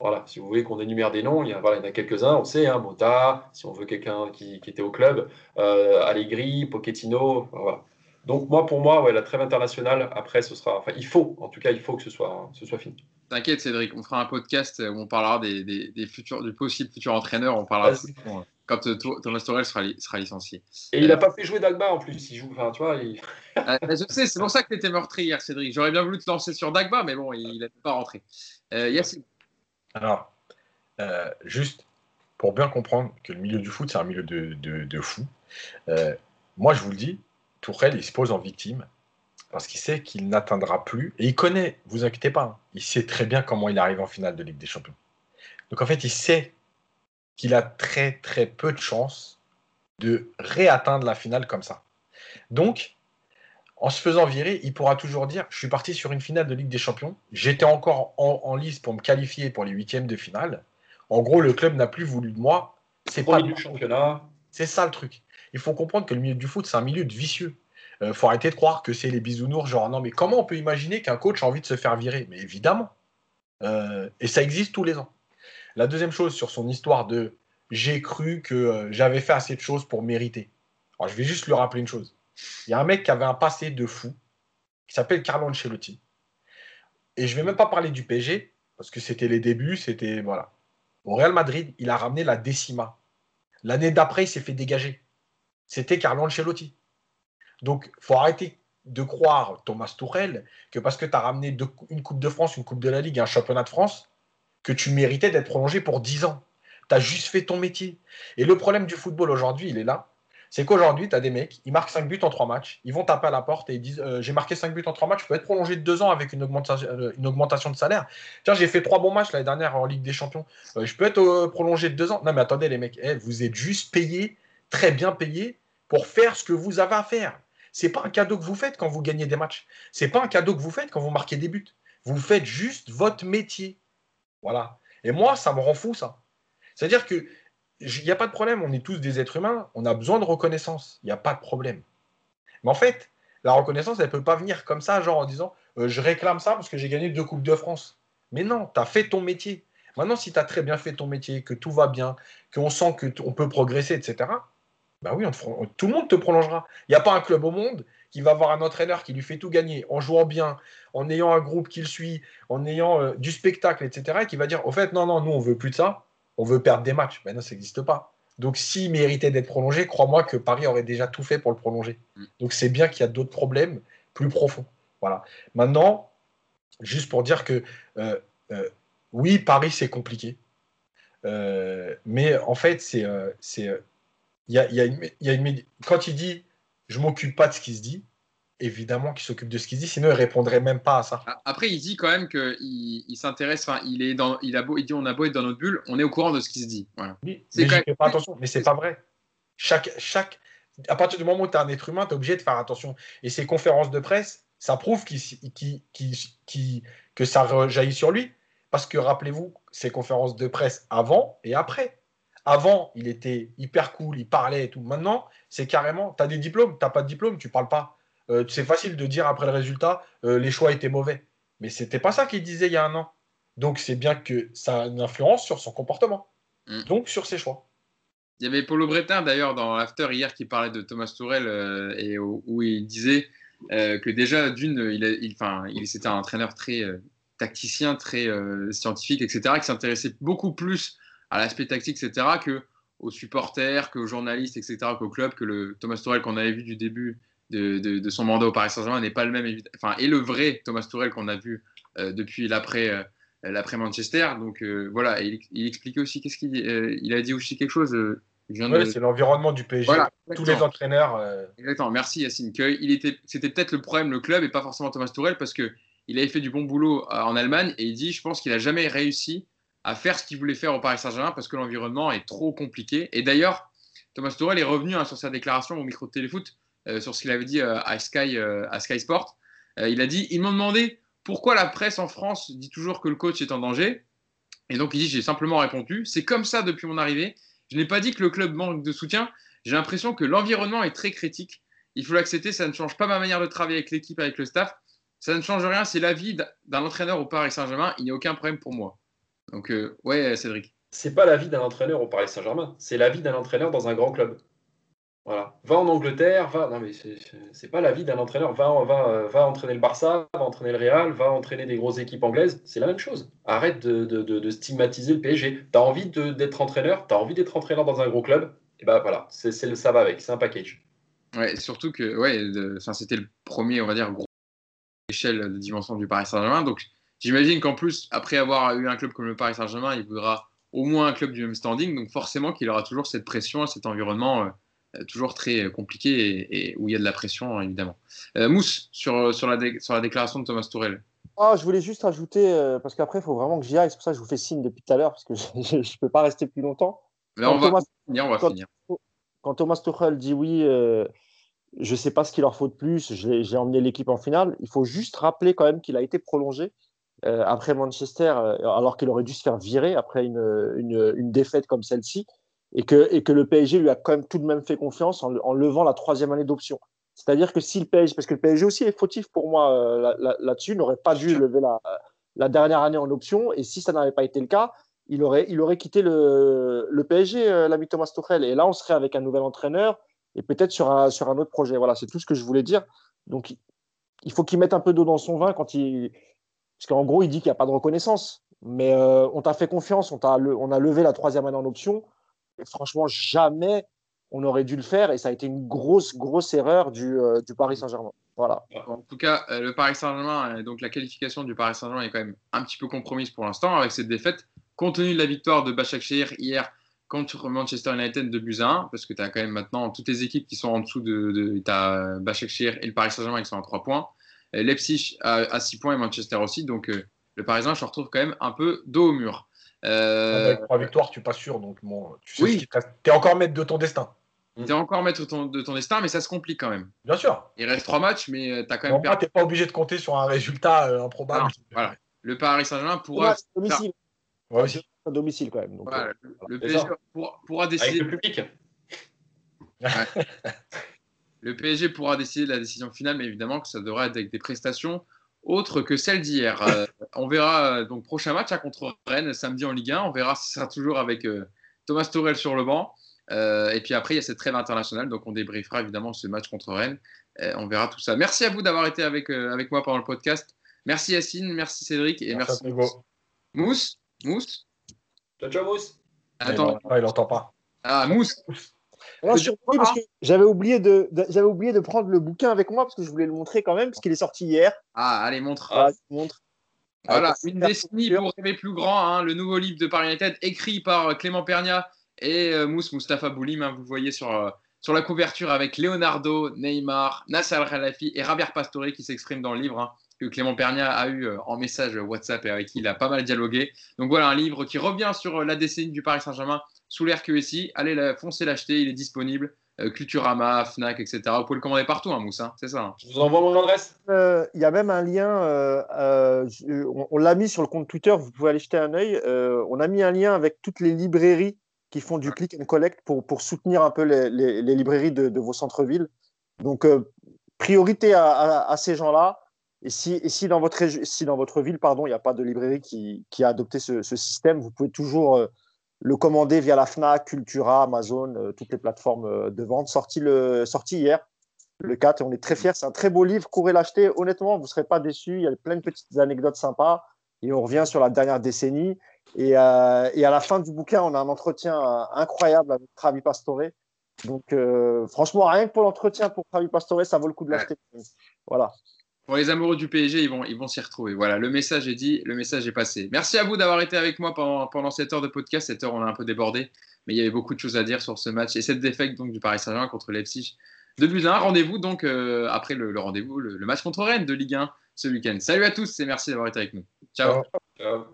Voilà, si vous voulez qu'on énumère des noms, il y, en a quelques-uns, on sait, hein, Mota, si on veut quelqu'un qui, qui était au club, euh, Allegri, Pochettino, voilà. Donc moi, pour moi, ouais, la trêve internationale, après, ce sera, enfin, il faut, en tout cas, il faut que ce soit, ce soit fini. T'inquiète Cédric, on fera un podcast où on parlera des, des, des futurs, du possible futur entraîneur. On parlera de quand euh, Thomas Tuchel sera, li- sera licencié. Et il n'a pas fait jouer Dagba en plus, il joue, enfin, tu vois, il- (laughs) Euh, je sais, c'est pour ça que tu étais meurtri hier, Cédric. J'aurais bien voulu te lancer sur Dagba, mais bon, il n'a pas rentré. Euh, Yacine, Alors, euh, juste pour bien comprendre que le milieu du foot, c'est un milieu de, de, euh, moi je vous le dis, Tourelle, il se pose en victime parce qu'il sait qu'il n'atteindra plus, et il connaît, vous inquiétez pas, hein, il sait très bien comment il arrive en finale de Ligue des Champions. Donc en fait, il sait qu'il a très très peu de chances de réatteindre la finale comme ça. Donc, en se faisant virer, il pourra toujours dire Je suis parti sur une finale de Ligue des Champions, j'étais encore en, en lice pour me qualifier pour les huitièmes de finale. En gros, le club n'a plus voulu de moi. C'est pas du championnat. C'est ça le truc. Il faut comprendre que le milieu du foot, c'est un milieu de vicieux. Il faut arrêter de croire que c'est les bisounours, genre non, mais comment on peut imaginer qu'un coach a envie de se faire virer? Mais évidemment. Euh, et ça existe tous les ans. La deuxième chose sur son histoire de j'ai cru que euh, j'avais fait assez de choses pour mériter. Alors je vais juste lui rappeler une chose. Il y a un mec qui avait un passé de fou, qui s'appelle Carlo Ancelotti. Et je vais même pas parler du PSG, parce que c'était les débuts, c'était. Voilà. Au Real Madrid, il a ramené la décima. L'année d'après, il s'est fait dégager. C'était Carlo Ancelotti. Donc, faut arrêter de croire, Thomas Tourel, que parce que tu as ramené une Coupe de France, une Coupe de la Ligue, un championnat de France, que tu méritais d'être prolongé pour 10 ans. Tu as juste fait ton métier. Et le problème du football aujourd'hui, il est là. C'est qu'aujourd'hui, tu as des mecs, ils marquent 5 buts en 3 matchs, ils vont taper à la porte et ils disent euh, J'ai marqué 5 buts en 3 matchs, je peux être prolongé de 2 ans avec une augmentation, euh, une augmentation de salaire. Tiens, j'ai fait 3 bons matchs l'année dernière en Ligue des Champions, Euh, je peux être prolongé de 2 ans. Non, mais attendez, les mecs, eh, vous êtes juste payés, très bien payés, pour faire ce que vous avez à faire. C'est pas un cadeau que vous faites quand vous gagnez des matchs. C'est pas un cadeau que vous faites quand vous marquez des buts. Vous faites juste votre métier. Voilà. Et moi, ça me rend fou, ça. C'est-à-dire que il n'y a pas de problème, on est tous des êtres humains, on a besoin de reconnaissance, il n'y a pas de problème. Mais en fait, la reconnaissance, elle ne peut pas venir comme ça, genre en disant euh, je réclame ça parce que j'ai gagné deux Coupes de France. Mais non, tu as fait ton métier. Maintenant, si tu as très bien fait ton métier, que tout va bien, qu'on sent qu'on peut progresser, etc., bah oui, tout le monde te prolongera. Il n'y a pas un club au monde qui va avoir un entraîneur qui lui fait tout gagner en jouant bien, en ayant un groupe qui le suit, en ayant euh, du spectacle, etc., et qui va dire au fait, non, non, nous, on veut plus de ça, on veut perdre des matchs. Mais non, ça n'existe pas. Donc, s'il méritait d'être prolongé, crois-moi que Paris aurait déjà tout fait pour le prolonger. Mm. Donc, c'est bien qu'il y a d'autres problèmes plus profonds. Voilà. Maintenant, juste pour dire que euh, euh, oui, Paris, c'est compliqué. Mais en fait, c'est. c'est, il y a, y a une, il y a une- quand il dit je m'occupe pas de ce qui se dit, évidemment qu'il s'occupe de ce qui se dit, sinon il répondrait même pas à ça. Après, il dit quand même qu'il il, s'intéresse, enfin, il est dans, il a beau, il dit on a beau être dans notre bulle, on est au courant de ce qui se dit. Voilà. Oui, mais quand même- pas attention. Mais c'est pas vrai. Chaque, chaque, à partir du moment où tu es un être humain, tu es obligé de faire attention. Et ces conférences de presse, ça prouve qu'il- qu'il- qu'il- qu'il- que ça rejaillit sur lui. Parce que rappelez-vous, ces conférences de presse avant et après. Avant, il était hyper cool, il parlait et tout. Maintenant, c'est carrément, tu as des diplômes, tu pas de diplôme, tu parles pas. Euh, c'est facile de dire après le résultat, euh, les choix étaient mauvais. Mais c'était pas ça qu'il disait il y a un an. Donc c'est bien que ça a une influence sur son comportement. Mm. Donc sur ses choix. Il y avait Paulo Bretin d'ailleurs dans l'after hier qui parlait de Thomas Tourel euh, et où, où il disait que déjà d'une, il, il, il c'était un entraîneur très tacticien, très scientifique, etc., qui s'intéressait beaucoup plus à l'aspect tactique, etc., que aux supporters, qu'aux journalistes, etc., qu'au club, que le Thomas Tourel qu'on avait vu du début de, de- de son mandat au Paris Saint-Germain n'est pas le même, enfin, et le vrai Thomas Tourel qu'on a vu euh, depuis l'après. euh, l'après Manchester, donc euh, voilà, et il, il expliquait aussi qu'est-ce qu'il il a dit aussi quelque chose. viens de- Ouais, c'est l'environnement du PSG. Voilà, Tous les entraîneurs. Exactement, merci Yacine. Que il était, c'était peut-être le problème le club et pas forcément Thomas Tourel parce que il avait fait du bon boulot en Allemagne et il dit, je pense qu'il a jamais réussi à faire ce qu'il voulait faire au Paris Saint-Germain parce que l'environnement est trop compliqué. Et d'ailleurs, Thomas Tourel est revenu hein, sur sa déclaration au micro de Téléfoot euh, sur ce qu'il avait dit euh, à Sky, euh, à Sky Sport. Il a dit, ils m'ont demandé pourquoi la presse en France dit toujours que le coach est en danger. Et donc il dit, j'ai simplement répondu, c'est comme ça depuis mon arrivée. Je n'ai pas dit que le club manque de soutien. J'ai l'impression que l'environnement est très critique. Il faut l'accepter, ça ne change pas ma manière de travailler avec l'équipe, avec le staff. Ça ne change rien, c'est l'avis d'un entraîneur au Paris Saint-Germain. Il n'y a aucun problème pour moi. Donc, euh, ouais, Cédric. C'est pas l'avis d'un entraîneur au Paris Saint-Germain, c'est l'avis d'un entraîneur dans un grand club. Voilà. Va en Angleterre, va. Non, mais c'est- pas l'avis d'un entraîneur. Va, va, euh, va entraîner le Barça, va entraîner le Real, va entraîner des grosses équipes anglaises. C'est la même chose. Arrête de, de- de- de stigmatiser le PSG. T'as envie d'être entraîneur, t'as envie d'être entraîneur dans un gros club? Et ben voilà, c'est ça va avec, c'est un package. Ouais, et surtout que ouais, c'était le premier, on va dire, gros échelle de dimension du Paris Saint-Germain. Donc, j'imagine qu'en plus, après avoir eu un club comme le Paris Saint-Germain, il voudra au moins un club du même standing. Donc, forcément, qu'il aura toujours cette pression, cet environnement euh, toujours très compliqué et, et où il y a de la pression, évidemment. Euh, Mousse, sur, sur, la sur la déclaration de Thomas Tourel. Ah, je voulais juste ajouter, euh, parce qu'après, il faut vraiment que j'y aille. C'est pour ça que je vous fais signe depuis tout à l'heure, parce que (laughs) je ne peux pas rester plus longtemps. Là, on Quand va Thomas- finir, on va quand- finir. quand Thomas Tuchel dit oui, euh, je ne sais pas ce qu'il leur faut de plus, j'ai emmené l'équipe en finale, il faut juste rappeler quand même qu'il a été prolongé après Manchester, euh, alors qu'il aurait dû se faire virer après une, une, une défaite comme celle-ci, et que, et que le PSG lui a quand même tout de même fait confiance en, en levant la troisième année d'option. C'est-à-dire que si le PSG, parce que le PSG aussi est fautif pour moi euh, là- là- là-dessus, n'aurait pas dû lever la, la dernière année en option, et si ça n'avait pas été le cas, il aurait, il aurait quitté le, le PSG, euh, l'ami Thomas Tuchel. Et là, on serait avec un nouvel entraîneur et peut-être sur un, sur un autre projet. Voilà, c'est tout ce que je voulais dire. Donc, il faut qu'il mette un peu d'eau dans son vin quand il. Parce qu'en gros, il dit qu'il n'y a pas de reconnaissance. Mais euh, on t'a fait confiance, on, t'a a levé la troisième année en option. Et franchement, jamais on aurait dû le faire. Et ça a été une grosse, grosse erreur du, euh, Paris Saint-Germain. Voilà. En tout cas, euh, le Paris Saint-Germain, donc la qualification du Paris Saint-Germain est quand même un petit peu compromise pour l'instant avec cette défaite, compte tenu de la victoire de Başakşehir hier contre Manchester United de buts à 1, parce que tu as quand même maintenant toutes les équipes qui sont en dessous de. de tu as Başakşehir et le Paris Saint-Germain qui sont à 3 points, Leipzig à, 6 points et Manchester aussi, donc euh, le Parisien, je le retrouve quand même un peu dos au mur. Euh, Avec trois victoires, tu pas sûr. Donc, bon, tu sais Oui. T'es encore maître de ton destin. tu es encore maître ton- de ton destin, mais ça se complique quand même. Bien sûr. Il reste 3 matchs, mais tu as quand même moi, perdu. t'es pas obligé de compter sur un résultat euh, improbable. Non, voilà. Le Paris Saint-Germain Ouais, pourra. c'est à domicile. Ouais, aussi. À domicile quand même. Donc, voilà, euh, le- PSG pourra, pourra Avec décider. le public. (laughs) Le PSG pourra décider de la décision finale, mais évidemment que ça devra être avec des prestations autres que celles d'hier. Euh, (laughs) on verra euh, donc prochain match hein, contre Rennes samedi en Ligue 1. On verra si ce sera toujours avec euh, Thomas Tourel sur le banc. Euh, et puis après, il y a cette trêve internationale, donc on débriefera évidemment ce match contre Rennes. Euh, on verra tout ça. Merci à vous d'avoir été avec, euh, avec moi pendant le podcast. Merci Yacine, merci Cédric et merci, Merci à Hugo. Mousse. Mousse. Ciao, ciao, Mousse. Attends, il entend pas. Ah, Mousse. Non, je suis surpris parce que j'avais oublié de, de- j'avais oublié de prendre le bouquin avec moi parce que je voulais le montrer quand même parce qu'il est sorti hier. Ah, allez, montre. Voilà, vous montre. Voilà, Avec une décennie pour rêver plus grand, hein, le nouveau livre de Paris United, écrit par euh, Clément Pernia et euh, Mousse Moustapha Boulim. hein, vous le voyez sur, euh, sur la couverture avec Leonardo, Neymar, Nasser Al-Khelaifi et Javier Pastore qui s'expriment dans le livre hein, que Clément Pernia a eu euh, en message WhatsApp et avec qui il a pas mal dialogué. Donc voilà, un livre qui revient sur la décennie du Paris Saint-Germain sous l'ère QSI. Allez, la- foncez l'acheter, il est disponible. Euh, Culturama, Fnac, etc. Vous pouvez le commander partout, hein, Mousse, hein, c'est ça. hein. Je vous envoie mon adresse. Euh, Il y a même un lien, euh, euh, on, on l'a mis sur le compte Twitter, vous pouvez aller jeter un œil. Euh, on a mis un lien avec toutes les librairies qui font du click and collect pour, pour soutenir un peu les, les- les librairies de, de vos centres-villes. Donc, euh, priorité à, à- à ces gens-là. Et si, et si dans votre, si dans votre ville, pardon, il n'y a pas de librairie qui, qui a adopté ce, ce système, vous pouvez toujours euh, le commander via la FNAC, Cultura, Amazon, euh, toutes les plateformes euh, de vente. Sorti, le, sorti hier, le 4, et on est très fiers. C'est un très beau livre. Courez l'acheter. Honnêtement, vous ne serez pas déçus. Il y a plein de petites anecdotes sympas. Et on revient sur la dernière décennie. Et, euh, et à la fin du bouquin, on a un entretien incroyable avec Travi Pastore. Donc, euh, franchement, rien que pour l'entretien pour Travi Pastore, ça vaut le coup de l'acheter. Voilà. Pour les amoureux du PSG, ils vont ils vont s'y retrouver. Voilà, le message est dit, le message est passé. Merci à vous d'avoir été avec moi pendant, pendant cette heure de podcast. Cette heure, on a un peu débordé, mais il y avait beaucoup de choses à dire sur ce match et cette défaite donc, du Paris Saint-Germain contre Leipzig de buts. Rendez-vous donc euh, après le, le rendez-vous, le, match contre Rennes de Ligue 1 ce week-end. Salut à tous et merci d'avoir été avec nous. Ciao. Ciao.